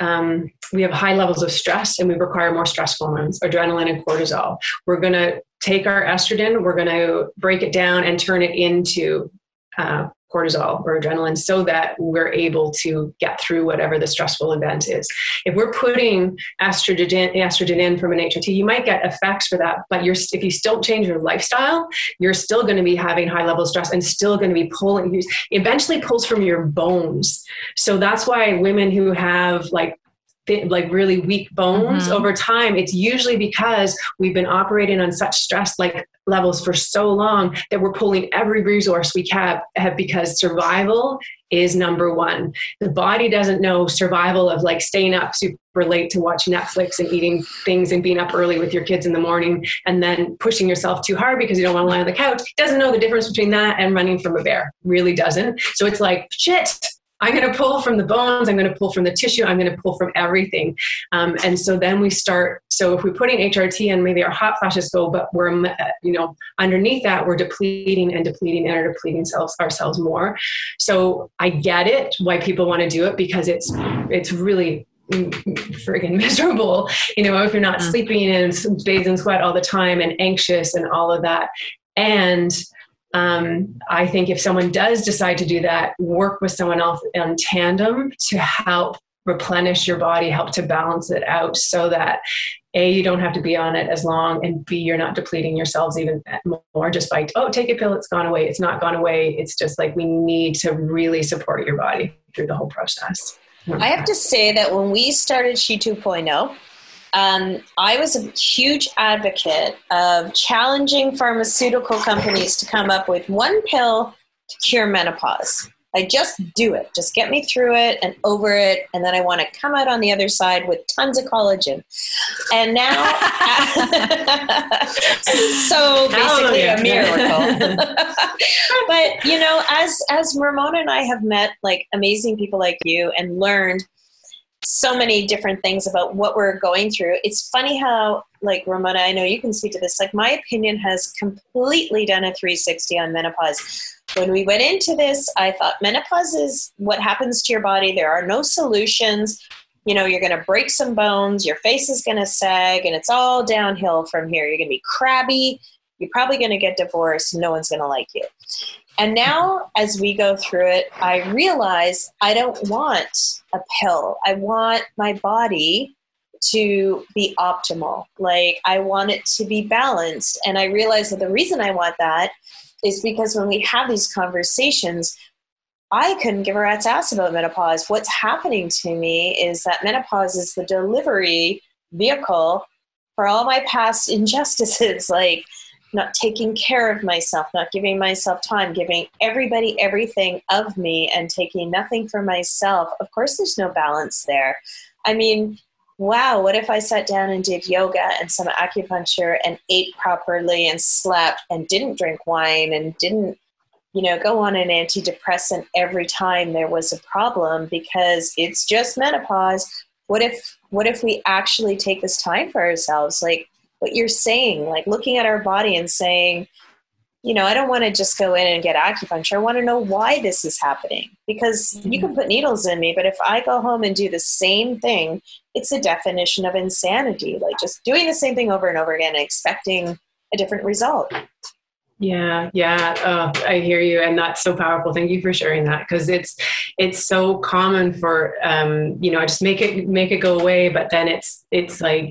Speaker 3: um, we have high levels of stress and we require more stress hormones adrenaline and cortisol we're going to take our estrogen we're going to break it down and turn it into uh, cortisol or adrenaline so that we're able to get through whatever the stressful event is. If we're putting estrogen, estrogen in from an HRT, you might get effects for that, but you're, if you still change your lifestyle, you're still going to be having high level stress and still going to be pulling, eventually pulls from your bones. So that's why women who have like like really weak bones mm-hmm. over time it's usually because we've been operating on such stress like levels for so long that we're pulling every resource we have, have because survival is number one the body doesn't know survival of like staying up super late to watch netflix and eating things and being up early with your kids in the morning and then pushing yourself too hard because you don't want to lie on the couch doesn't know the difference between that and running from a bear really doesn't so it's like shit I'm going to pull from the bones, I'm going to pull from the tissue, I'm going to pull from everything. Um, and so then we start. So if we're putting HRT and maybe our hot flashes go, but we're, you know, underneath that, we're depleting and depleting and are depleting cells, ourselves more. So I get it why people want to do it because it's, it's really friggin' miserable, you know, if you're not mm. sleeping and bathed in sweat all the time and anxious and all of that. And um, I think if someone does decide to do that, work with someone else in tandem to help replenish your body, help to balance it out so that a you don't have to be on it as long and b you're not depleting yourselves even more just by oh take a pill it's gone away. It's not gone away. It's just like we need to really support your body through the whole process.
Speaker 2: I have to say that when we started she 2.0 um, I was a huge advocate of challenging pharmaceutical companies to come up with one pill to cure menopause. I just do it. Just get me through it and over it. And then I want to come out on the other side with tons of collagen. And now, so basically a miracle. but, you know, as, as Ramona and I have met like amazing people like you and learned so many different things about what we're going through. It's funny how, like Ramona, I know you can speak to this. Like my opinion has completely done a 360 on menopause. When we went into this, I thought menopause is what happens to your body. There are no solutions. You know, you're going to break some bones, your face is going to sag, and it's all downhill from here. You're going to be crabby. You're probably going to get divorced. No one's going to like you. And now, as we go through it, I realize I don't want a pill. I want my body to be optimal. Like, I want it to be balanced. And I realize that the reason I want that is because when we have these conversations, I couldn't give a rat's ass about menopause. What's happening to me is that menopause is the delivery vehicle for all my past injustices. Like, not taking care of myself, not giving myself time, giving everybody everything of me and taking nothing for myself. Of course, there's no balance there. I mean, wow, what if I sat down and did yoga and some acupuncture and ate properly and slept and didn't drink wine and didn't you know, go on an antidepressant every time there was a problem because it's just menopause. What if what if we actually take this time for ourselves? Like what you're saying, like looking at our body and saying, you know, I don't want to just go in and get acupuncture. I want to know why this is happening because mm-hmm. you can put needles in me, but if I go home and do the same thing, it's a definition of insanity. Like just doing the same thing over and over again and expecting a different result.
Speaker 3: Yeah, yeah, uh, I hear you, and that's so powerful. Thank you for sharing that because it's it's so common for um, you know I just make it make it go away, but then it's it's like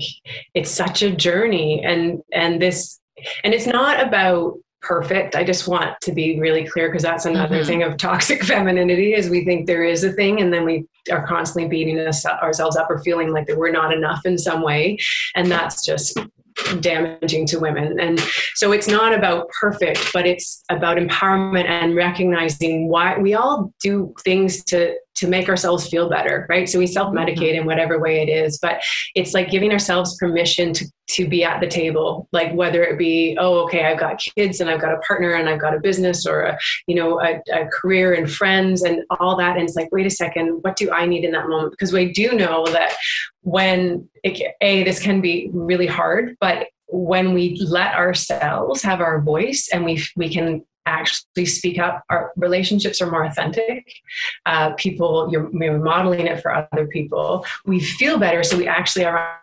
Speaker 3: it's such a journey, and and this and it's not about perfect. I just want to be really clear because that's another mm-hmm. thing of toxic femininity is we think there is a thing and then we are constantly beating us, ourselves up or feeling like that we're not enough in some way. And that's just damaging to women. And so it's not about perfect, but it's about empowerment and recognizing why we all do things to to make ourselves feel better, right? So we self-medicate mm-hmm. in whatever way it is, but it's like giving ourselves permission to to be at the table, like whether it be, oh, okay, I've got kids and I've got a partner and I've got a business or a, you know, a, a career and friends and all that. And it's like, wait a second, what do I need in that moment? Because we do know that when it, a this can be really hard, but when we let ourselves have our voice and we we can actually speak up our relationships are more authentic. Uh, people you're, you're modeling it for other people. We feel better so we actually are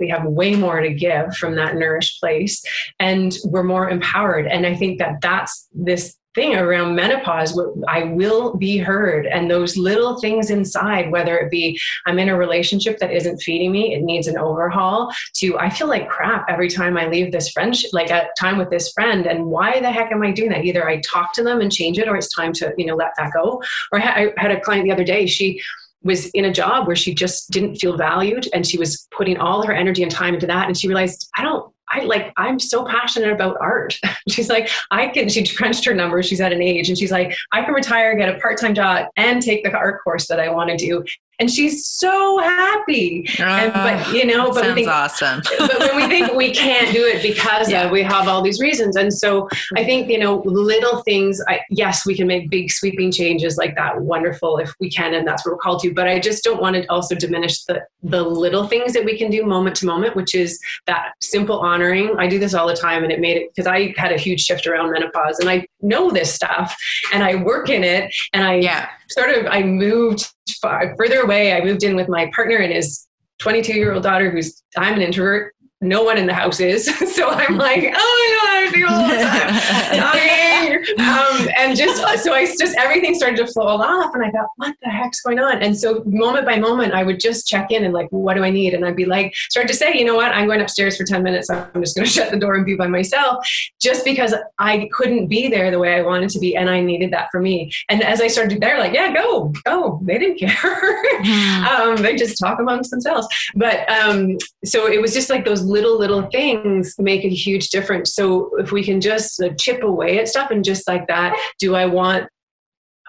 Speaker 3: we have way more to give from that nourished place and we're more empowered. And i think that that's this thing around menopause i will be heard and those little things inside whether it be i'm in a relationship that isn't feeding me it needs an overhaul to i feel like crap every time i leave this friendship like a time with this friend. And why the heck am i doing that? Either i talk to them and change it or it's time to you know let that go. Or i had a client the other day she was in a job where she just didn't feel valued and she was putting all her energy and time into that. And she realized i don't I like, I'm so passionate about art. she's like, I can, she crunched her numbers. She's at an age and she's like, I can retire, get a part time job, and take the art course that I want to do and she's so happy. Uh, and, but ah, you know, but
Speaker 1: sounds
Speaker 3: think,
Speaker 1: awesome.
Speaker 3: but when we think we can't do it because yeah. we have all these reasons, and so I think you know, little things. I, yes, we can make big sweeping changes like that. Wonderful if we can, and that's what we're called to. But I just don't want to also diminish the the little things that we can do moment to moment, which is that simple honoring. I do this all the time, and it made it because I had a huge shift around menopause, and I know this stuff, and I work in it, and I yeah. sort of I moved far, further away. I moved in with my partner and his 22 year old daughter, who's I'm an introvert. No one in the house is, so I'm like, oh my god, feel all the time. um, and just so I just everything started to flow off, and I thought, what the heck's going on? And so moment by moment, I would just check in and like, what do I need? And I'd be like, start to say, you know what, I'm going upstairs for ten minutes. I'm just going to shut the door and be by myself, just because I couldn't be there the way I wanted to be, and I needed that for me. And as I started, they're like, yeah, go, go. They didn't care. Um, they just talk amongst themselves. But um, so it was just like those little little things make a huge difference. So if we can just uh, chip away at stuff and just like that, do I want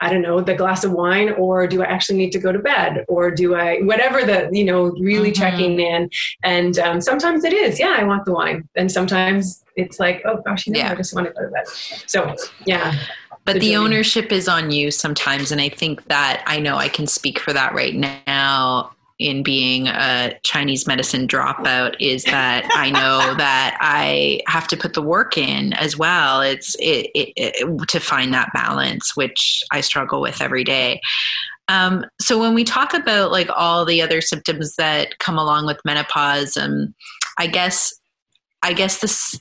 Speaker 3: I don't know, the glass of wine, or do I actually need to go to bed? Or do I, whatever the, you know, really mm-hmm. checking in. And um, sometimes it is, yeah, I want the wine. And sometimes it's like, oh gosh, you know, yeah. I just want to go to bed. So, yeah.
Speaker 1: But the, the ownership is on you sometimes. And I think that I know I can speak for that right now in being a Chinese medicine dropout is that I know that I have to put the work in as well. It's it, it, it, to find that balance, which I struggle with every day. Um, so when we talk about like all the other symptoms that come along with menopause, um, I guess I guess this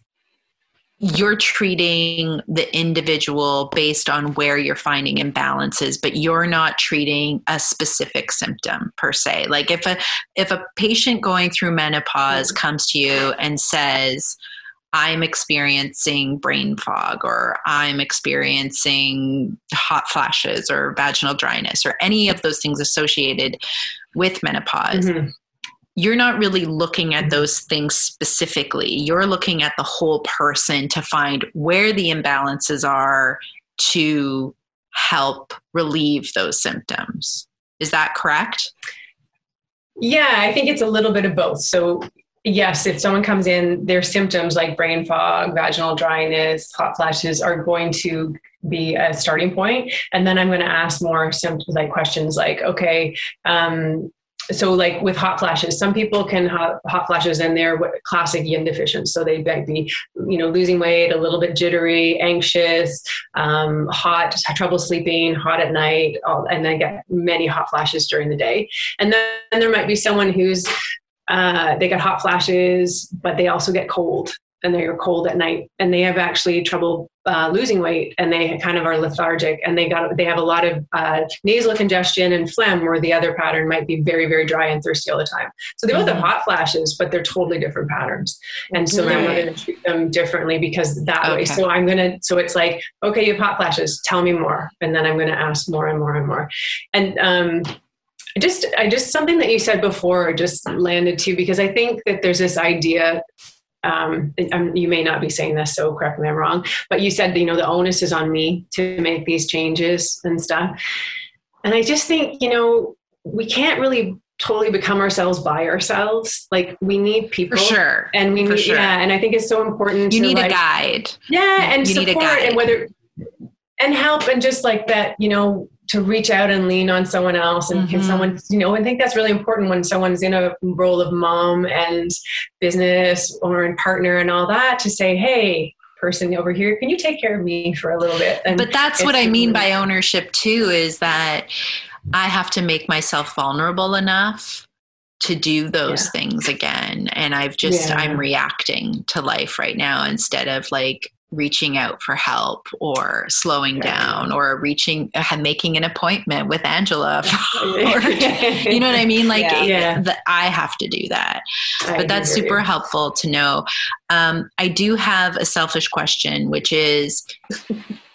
Speaker 1: you're treating the individual based on where you're finding imbalances but you're not treating a specific symptom per se. Like if a if a patient going through menopause comes to you and says i'm experiencing brain fog or i'm experiencing hot flashes or vaginal dryness or any of those things associated with menopause mm-hmm you're not really looking at those things specifically. You're looking at the whole person to find where the imbalances are to help relieve those symptoms. Is that correct?
Speaker 3: Yeah, I think it's a little bit of both. So yes, if someone comes in, their symptoms like brain fog, vaginal dryness, hot flashes are going to be a starting point. And then I'm going to ask more symptoms like questions like, okay, um, so like with hot flashes some people can have hot flashes and they're classic yin deficient. So they might be you know losing weight a little bit jittery anxious um, hot trouble sleeping hot at night and then get many hot flashes during the day. And then there might be someone who's uh, they get hot flashes but they also get cold and they're cold at night and they have actually trouble uh, losing weight and they kind of are lethargic and they got they have a lot of uh, nasal congestion and phlegm where the other pattern might be very very dry and thirsty all the time so they both have mm-hmm. hot flashes but they're totally different patterns and so right. i'm going to treat them differently because that okay. way so i'm going to so it's like okay you have hot flashes tell me more and then i'm going to ask more and more and more and um just I just something that you said before just landed too because I think that there's this idea um, you may not be saying this, so correct me if I'm wrong, but you said, you know, the onus is on me to make these changes and stuff. And I just think, you know, we can't really totally become ourselves by ourselves. Like we need people.
Speaker 1: For sure.
Speaker 3: And we
Speaker 1: For
Speaker 3: need,
Speaker 1: sure.
Speaker 3: yeah. And I think it's so important.
Speaker 1: You need
Speaker 3: like,
Speaker 1: a guide.
Speaker 3: Yeah. And
Speaker 1: you
Speaker 3: support
Speaker 1: need a guide.
Speaker 3: and whether, and help and just like that, you know, to reach out and lean on someone else and mm-hmm. can someone you know i think that's really important when someone's in a role of mom and business or in partner and all that to say hey person over here can you take care of me for a little bit
Speaker 1: and but that's what i mean by ownership too is that i have to make myself vulnerable enough to do those yeah. things again and i've just yeah. i'm reacting to life right now instead of like reaching out for help or slowing down or reaching uh, making an appointment with angela or, you know what i mean like yeah. yeah. The, i have to do that I but that's super you. helpful to know um, i do have a selfish question which is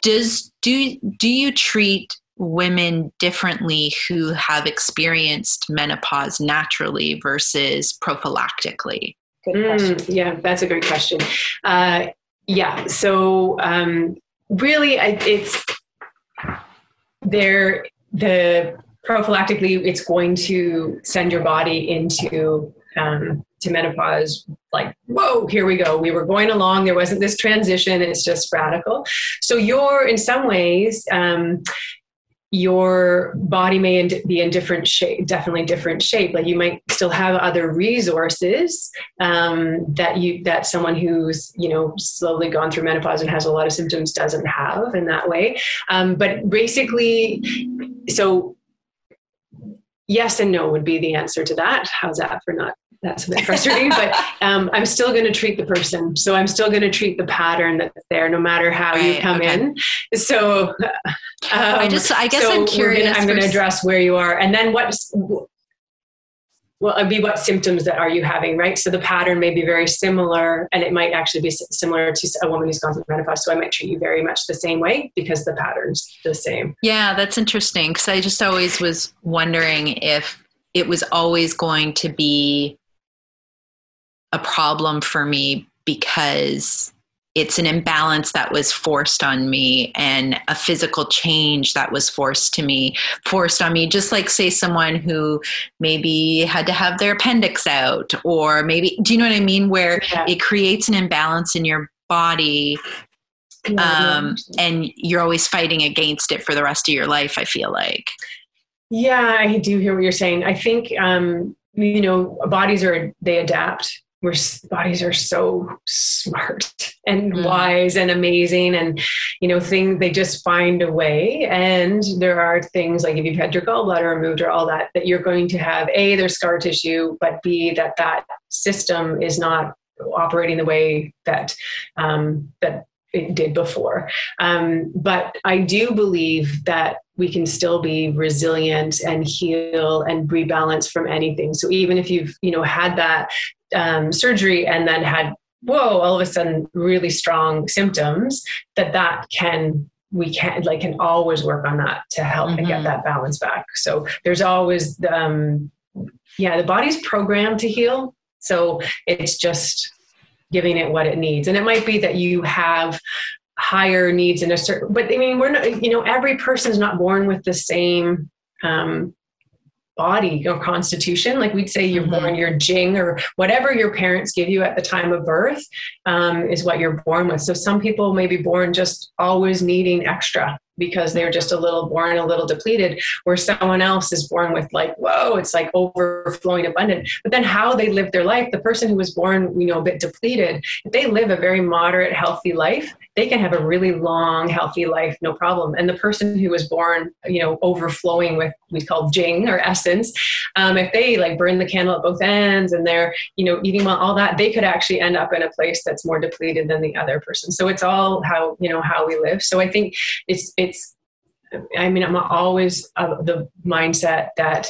Speaker 1: does do do you treat women differently who have experienced menopause naturally versus prophylactically
Speaker 3: Mm, yeah, that's a great question. Uh, yeah so um, really it's there the prophylactically it's going to send your body into um, to menopause like whoa here we go. We were going along. There wasn't this transition. It's just radical. So you're in some ways um, your body may be in different shape definitely different shape like you might still have other resources um, that you that someone who's you know slowly gone through menopause and has a lot of symptoms doesn't have in that way. Um, but basically so yes and no would be the answer to that. How's that for not that's a bit frustrating, but um, I'm still going to treat the person. So I'm still going to treat the pattern that's there, no matter how right, you come okay. in. So um,
Speaker 1: I just, I guess so I'm curious.
Speaker 3: Gonna, I'm going to address where you are, and then what's well, it'd be what symptoms that are you having, right? So the pattern may be very similar, and it might actually be similar to a woman who's gone through menopause. So I might treat you very much the same way because the pattern's the same.
Speaker 1: Yeah, that's interesting because I just always was wondering if it was always going to be a problem for me because it's an imbalance that was forced on me and a physical change that was forced to me forced on me just like say someone who maybe had to have their appendix out or maybe do you know what i mean? Where yeah. it creates an imbalance in your body um, and you're always fighting against it for the rest of your life i feel like.
Speaker 3: Yeah i do hear what you're saying. I think um, you know bodies are they adapt our bodies are so smart and mm. wise and amazing and you know things they just find a way and there are things like if you've had your gallbladder removed or all that that you're going to have a there's scar tissue but b that that system is not operating the way that um, that it did before um, but i do believe that we can still be resilient and heal and rebalance from anything so even if you've you know had that um, surgery and then had whoa all of a sudden really strong symptoms that that can we can like can always work on that to help mm-hmm. and get mm-hmm. that balance back so there's always um yeah the body's programmed to heal so it's just giving it what it needs and it might be that you have higher needs in a certain but i mean we're not you know every person's not born with the same um body or constitution. Like we'd say you're mm-hmm. born your jing or whatever your parents give you at the time of birth um, is what you're born with. So some people may be born just always needing extra because they're just a little born a little depleted where someone else is born with like whoa it's like overflowing abundant. But then how they live their life the person who was born you know a bit depleted if they live a very moderate healthy life they can have a really long healthy life no problem. And the person who was born you know overflowing with we call jing or essence um, if they like burn the candle at both ends and they're you know eating well all that they could actually end up in a place that's more depleted than the other person. So it's all how you know how we live. So i think it's it, it's i mean i'm always of the mindset that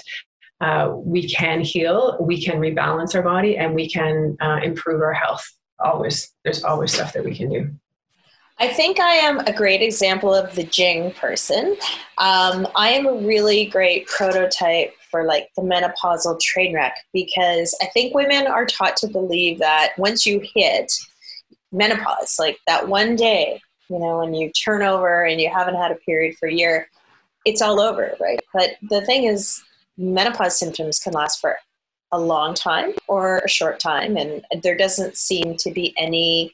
Speaker 3: uh, we can heal we can rebalance our body and we can uh, improve our health always there's always stuff that we can do
Speaker 2: I think I am a great example of the Jing person. Um, I am a really great prototype for like the menopausal train wreck because I think women are taught to believe that once you hit menopause, like that one day, you know, when you turn over and you haven't had a period for a year, it's all over, right? But the thing is, menopause symptoms can last for a long time or a short time, and there doesn't seem to be any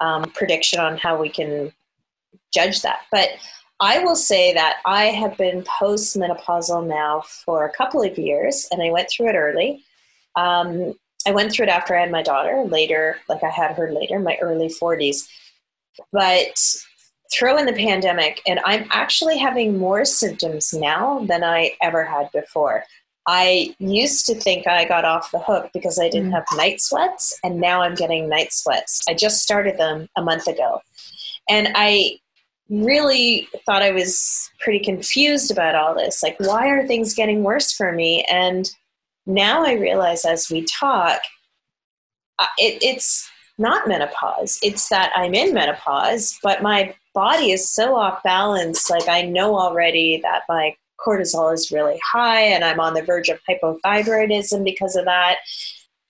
Speaker 2: um, prediction on how we can judge that. But I will say that I have been postmenopausal now for a couple of years, and I went through it early. Um, I went through it after I had my daughter, later, like I had her later, my early 40s. But throw in the pandemic, and I'm actually having more symptoms now than I ever had before. I used to think I got off the hook because I didn't mm. have night sweats, and now I'm getting night sweats. I just started them a month ago. And I really thought I was pretty confused about all this. Like, why are things getting worse for me? And now I realize as we talk, uh, it, it's not menopause. It's that I'm in menopause, but my body is so off balance. Like I know already that my cortisol is really high and I'm on the verge of hypothyroidism because of that.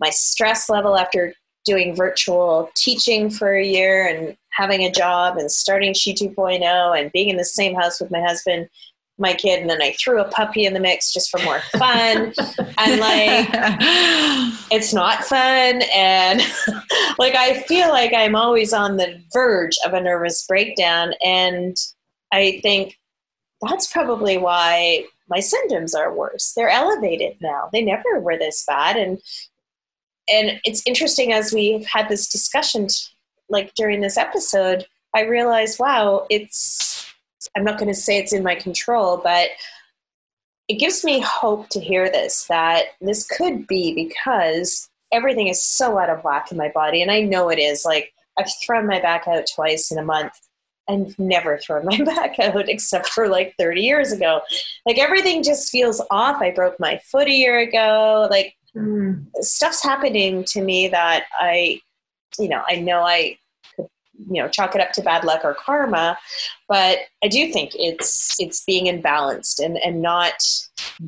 Speaker 2: My stress level after doing virtual teaching for a year and having a job and starting She 2.0 and being in the same house with my husband my kid and then I threw a puppy in the mix just for more fun. and like it's not fun and like I feel like I'm always on the verge of a nervous breakdown and I think that's probably why my symptoms are worse. They're elevated now. They never were this bad and and it's interesting as we've had this discussion like during this episode, I realized wow, it's I'm not going to say it's in my control, but it gives me hope to hear this that this could be because everything is so out of whack in my body. And I know it is. Like, I've thrown my back out twice in a month and never thrown my back out except for like 30 years ago. Like, everything just feels off. I broke my foot a year ago. Like, mm. stuff's happening to me that I, you know, I know I you know chalk it up to bad luck or karma but i do think it's it's being imbalanced and and not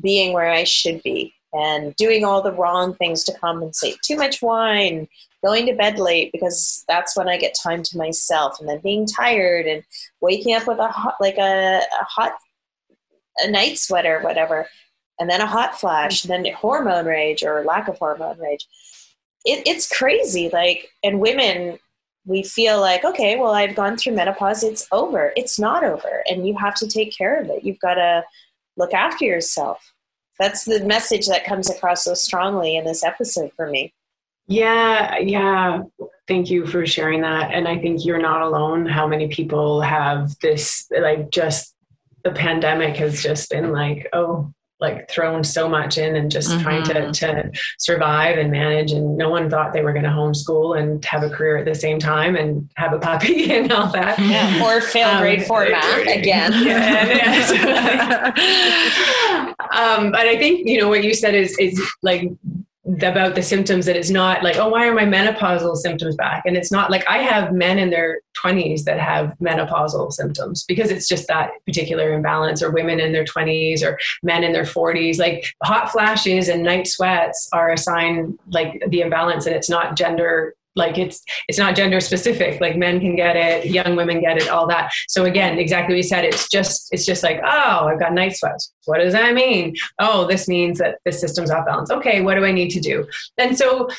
Speaker 2: being where i should be and doing all the wrong things to compensate. Too much wine going to bed late because that's when i get time to myself and then being tired and waking up with a hot like a, a hot a night sweater whatever and then a hot flash and then hormone rage or lack of hormone rage. It, it's crazy like and women we feel like, okay, well, I've gone through menopause, it's over. It's not over, and you have to take care of it. You've got to look after yourself. That's the message that comes across so strongly in this episode for me.
Speaker 3: Yeah, yeah. Thank you for sharing that. And I think you're not alone. How many people have this, like, just the pandemic has just been like, oh, like thrown so much in and just mm-hmm. trying to, mm-hmm. to survive and manage and no one thought they were going to homeschool and have a career at the same time and have a puppy and all that
Speaker 2: yeah. or fail um, grade four math again yeah,
Speaker 3: um, but i think you know what you said is is like about the symptoms that it's not like oh why are my menopausal symptoms back and it's not like i have men in their 20s that have menopausal symptoms because it's just that particular imbalance or women in their 20s or men in their 40s like hot flashes and night sweats are a sign like the imbalance and it's not gender like it's it's not gender specific. Like men can get it young women get it all that. So again exactly what you said it's just it's just like oh i've got night sweats. What does that mean? Oh this means that the system's off balance. Okay what do i need to do? And so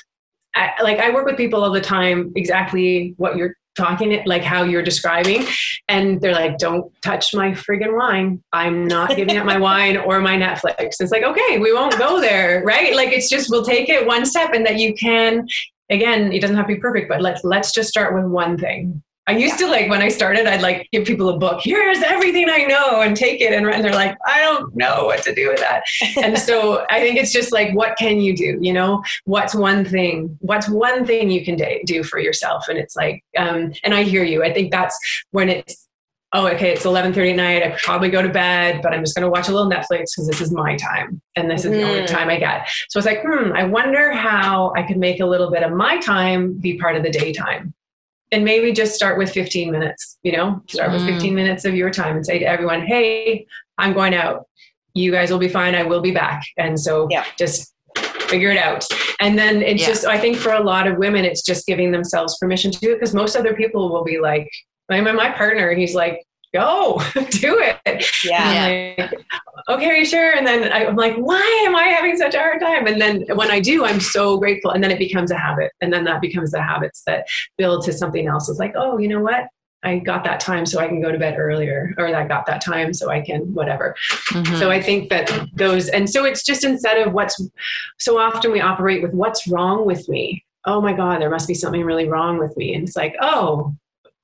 Speaker 3: I, like I work with people all the time, exactly what you're talking it like how you're describing and they're like don't touch my friggin wine. I'm not giving up my wine or my netflix. It's like okay we won't go there right? Like it's just we'll take it one step and that you can again it doesn't have to be perfect but let's let's just start with one thing I used yeah. to like when I started, I'd like give people a book. Here's everything I know, and take it. And, and they're like, I don't know what to do with that. and so I think it's just like, what can you do? You know, what's one thing? What's one thing you can do for yourself? And it's like, um, and I hear you. I think that's when it's oh, okay, it's 11:30 at night. I probably go to bed, but I'm just going to watch a little Netflix because this is my time, and this is mm. the only mm. time I get. So it's like, hmm, I wonder how I could make a little bit of my time be part of the daytime and maybe just start with 15 minutes you know start mm. with 15 minutes of your time and say to everyone hey i'm going out you guys will be fine i will be back and so yeah. just figure it out and then it's yeah. just i think for a lot of women it's just giving themselves permission to do it because most other people will be like my, my partner he's like go do it. Yeah. Like, okay are you sure? And then i'm like why am i having such a hard time? And then when i do i'm so grateful. And then it becomes a habit. And then that becomes the habits that build to something else. It's like oh you know what? I got that time so I can go to bed earlier, or I got that time so I can whatever. Mm-hmm. So I think that those, and so it's just instead of what's so often we operate with what's wrong with me. Oh my God, there must be something really wrong with me. And it's like, oh,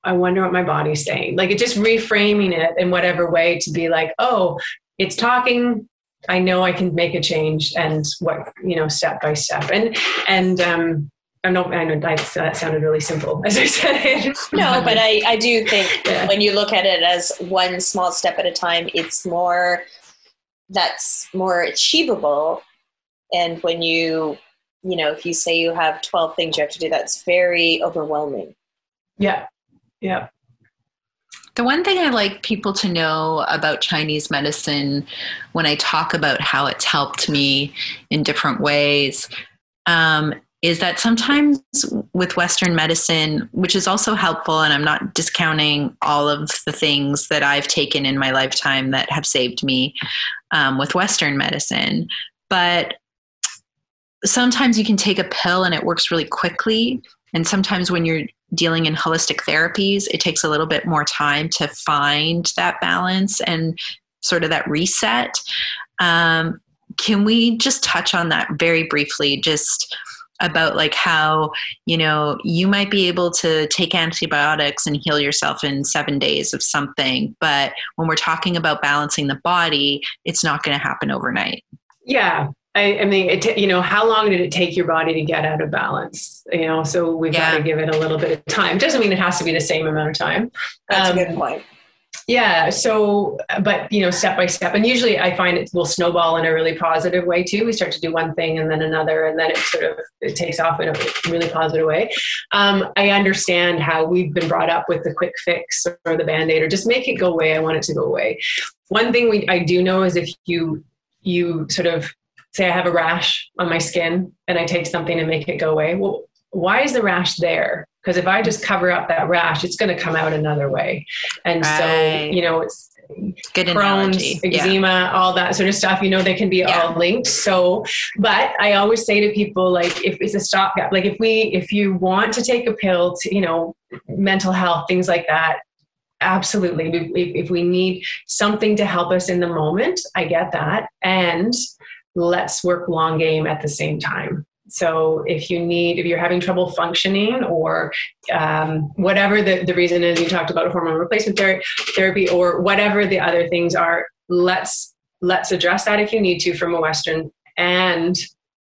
Speaker 3: I wonder what my body's saying. Like it just reframing it in whatever way to be like, oh, it's talking. I know I can make a change and what, you know, step by step. And, and, um, I know, I know that sounded really simple, as I said. it.
Speaker 2: no, but I, I do think yeah. when you look at it as one small step at a time, it's more, that's more achievable. And when you, you know, if you say you have 12 things you have to do, that's very overwhelming.
Speaker 3: Yeah. Yeah.
Speaker 1: The one thing I like people to know about Chinese medicine when I talk about how it's helped me in different ways um, is that sometimes with Western medicine, which is also helpful, and I'm not discounting all of the things that I've taken in my lifetime that have saved me um, with Western medicine, but sometimes you can take a pill and it works really quickly. And sometimes when you're dealing in holistic therapies, it takes a little bit more time to find that balance and sort of that reset. Um, can we just touch on that very briefly? Just about like how you know you might be able to take antibiotics and heal yourself in seven days of something but when we're talking about balancing the body it's not going to happen overnight
Speaker 3: yeah I, I mean, it, you know, how long did it take your body to get out of balance? You know, so we've yeah. got to give it a little bit of time. Doesn't mean it has to be the same amount of time.
Speaker 2: That's um, a good point.
Speaker 3: Yeah. So, but you know, step by step, and usually I find it will snowball in a really positive way too. We start to do one thing and then another, and then it sort of it takes off in a really positive way. Um, I understand how we've been brought up with the quick fix or the band aid or just make it go away. I want it to go away. One thing we I do know is if you you sort of say I have a rash on my skin and I take something and make it go away. Well, why is the rash there? Because if I just cover up that rash, it's going to come out another way. And right. so, you know, it's
Speaker 1: Good
Speaker 3: Crohn's,
Speaker 1: analogy.
Speaker 3: eczema, yeah. all that sort of stuff. You know, they can be yeah. all linked. So, but I always say to people, like, if it's a stopgap, like if we, if you want to take a pill to, you know, mental health, things like that, absolutely. If, if we need something to help us in the moment, I get that. And let's work long game at the same time. So if you need, if you're having trouble functioning or um, whatever the, the reason is, you talked about hormone replacement ther- therapy or whatever the other things are, let's let's address that if you need to from a Western and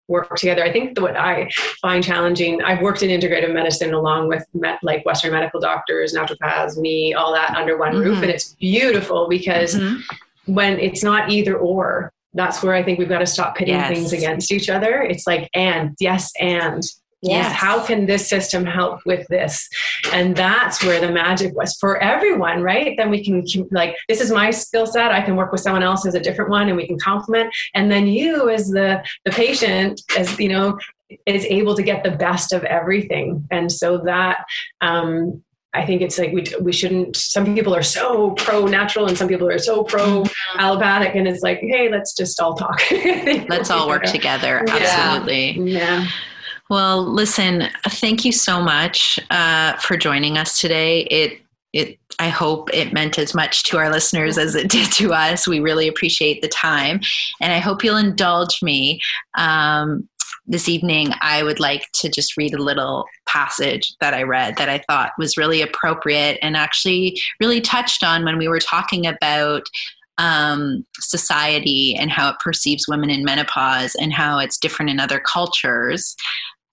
Speaker 3: work together. I think what I find challenging, I've worked in integrative medicine along with met, like Western medical doctors, naturopaths, me, all that under one mm-hmm. roof, and it's beautiful because mm-hmm. when it's not either or, that's where I think we've got to stop pitting yes. things against each other. It's like, and, yes, and. Yes. How can this system help with this? And that's where the magic was for everyone, right? Then we can like, this is my skill set. I can work with someone else as a different one and we can complement. And then you as the, the patient, as you know, is able to get the best of everything. And so that um, I think it's like we we shouldn't. Some people are so pro natural, and some people are so pro mm-hmm. allopathic, and it's like, hey, let's just all talk.
Speaker 1: let's all work together. Absolutely.
Speaker 3: Yeah. yeah.
Speaker 1: Well, listen. Thank you so much uh, for joining us today. It it I hope it meant as much to our listeners as it did to us. We really appreciate the time, and I hope you'll indulge me. Um, this evening, I would like to just read a little passage that I read that I thought was really appropriate and actually really touched on when we were talking about um, society and how it perceives women in menopause and how it's different in other cultures,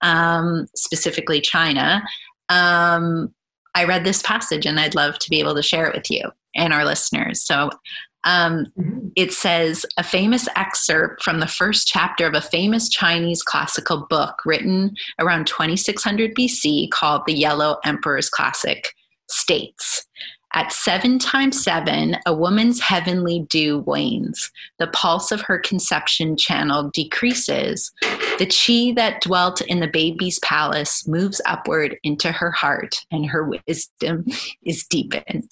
Speaker 1: um, specifically China. Um, I read this passage and I'd love to be able to share it with you and our listeners. So um, mm-hmm. It says a famous excerpt from the first chapter of a famous Chinese classical book written around 2600 BC called The Yellow Emperor's Classic states. At seven times seven, a woman's heavenly dew wanes. The pulse of her conception channel decreases. The chi that dwelt in the baby's palace moves upward into her heart, and her wisdom is deepened.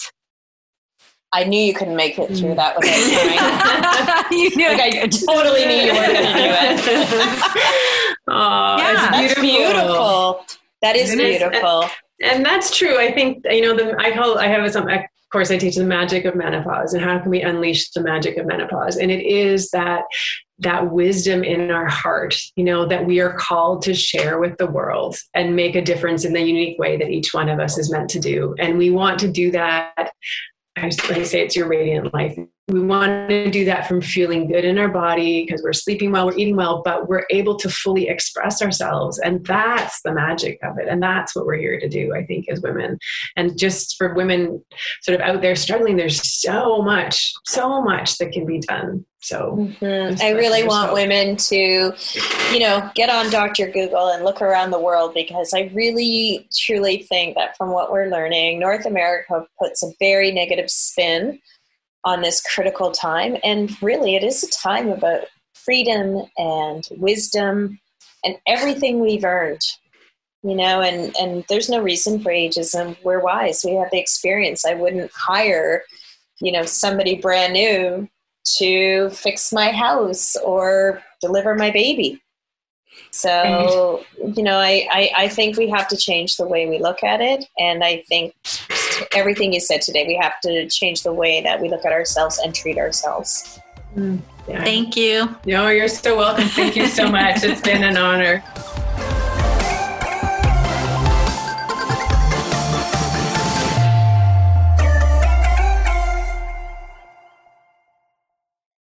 Speaker 2: I knew you couldn't make it through mm. that without trying. you knew like I totally knew you were going to do it.
Speaker 3: oh,
Speaker 2: yeah, that's beautiful. That is beautiful.
Speaker 3: And, and, that's true. I think you know the I call I have some of course I teach the magic of menopause and how can we unleash the magic of menopause and it is that that wisdom in our heart, you know, that we are called to share with the world and make a difference in the unique way that each one of us is meant to do. And we want to do that I say it's your radiant life. We want to do that from feeling good in our body because we're sleeping well, we're eating well, but we're able to fully express ourselves. And that's the magic of it. And that's what we're here to do, I think, as women. And just for women sort of out there struggling, there's so much, so much that can be done. So
Speaker 2: mm-hmm. I really want women to, you know, get on Dr. Google and look around the world because I really truly think that from what we're learning, North America puts a very negative spin on this critical time. And really, it is a time about freedom and wisdom and everything we've earned you know and and there's no reason for ageism we're wise we have the experience i wouldn't hire you know somebody brand new to fix my house or deliver my baby. So, you know, I, I, I, think we have to change the way we look at it. And I think everything you said today, we have to change the way that we look at ourselves and treat ourselves.
Speaker 1: Mm, yeah. Thank you.
Speaker 3: No, you're so welcome. Thank you so much. it's been an honor.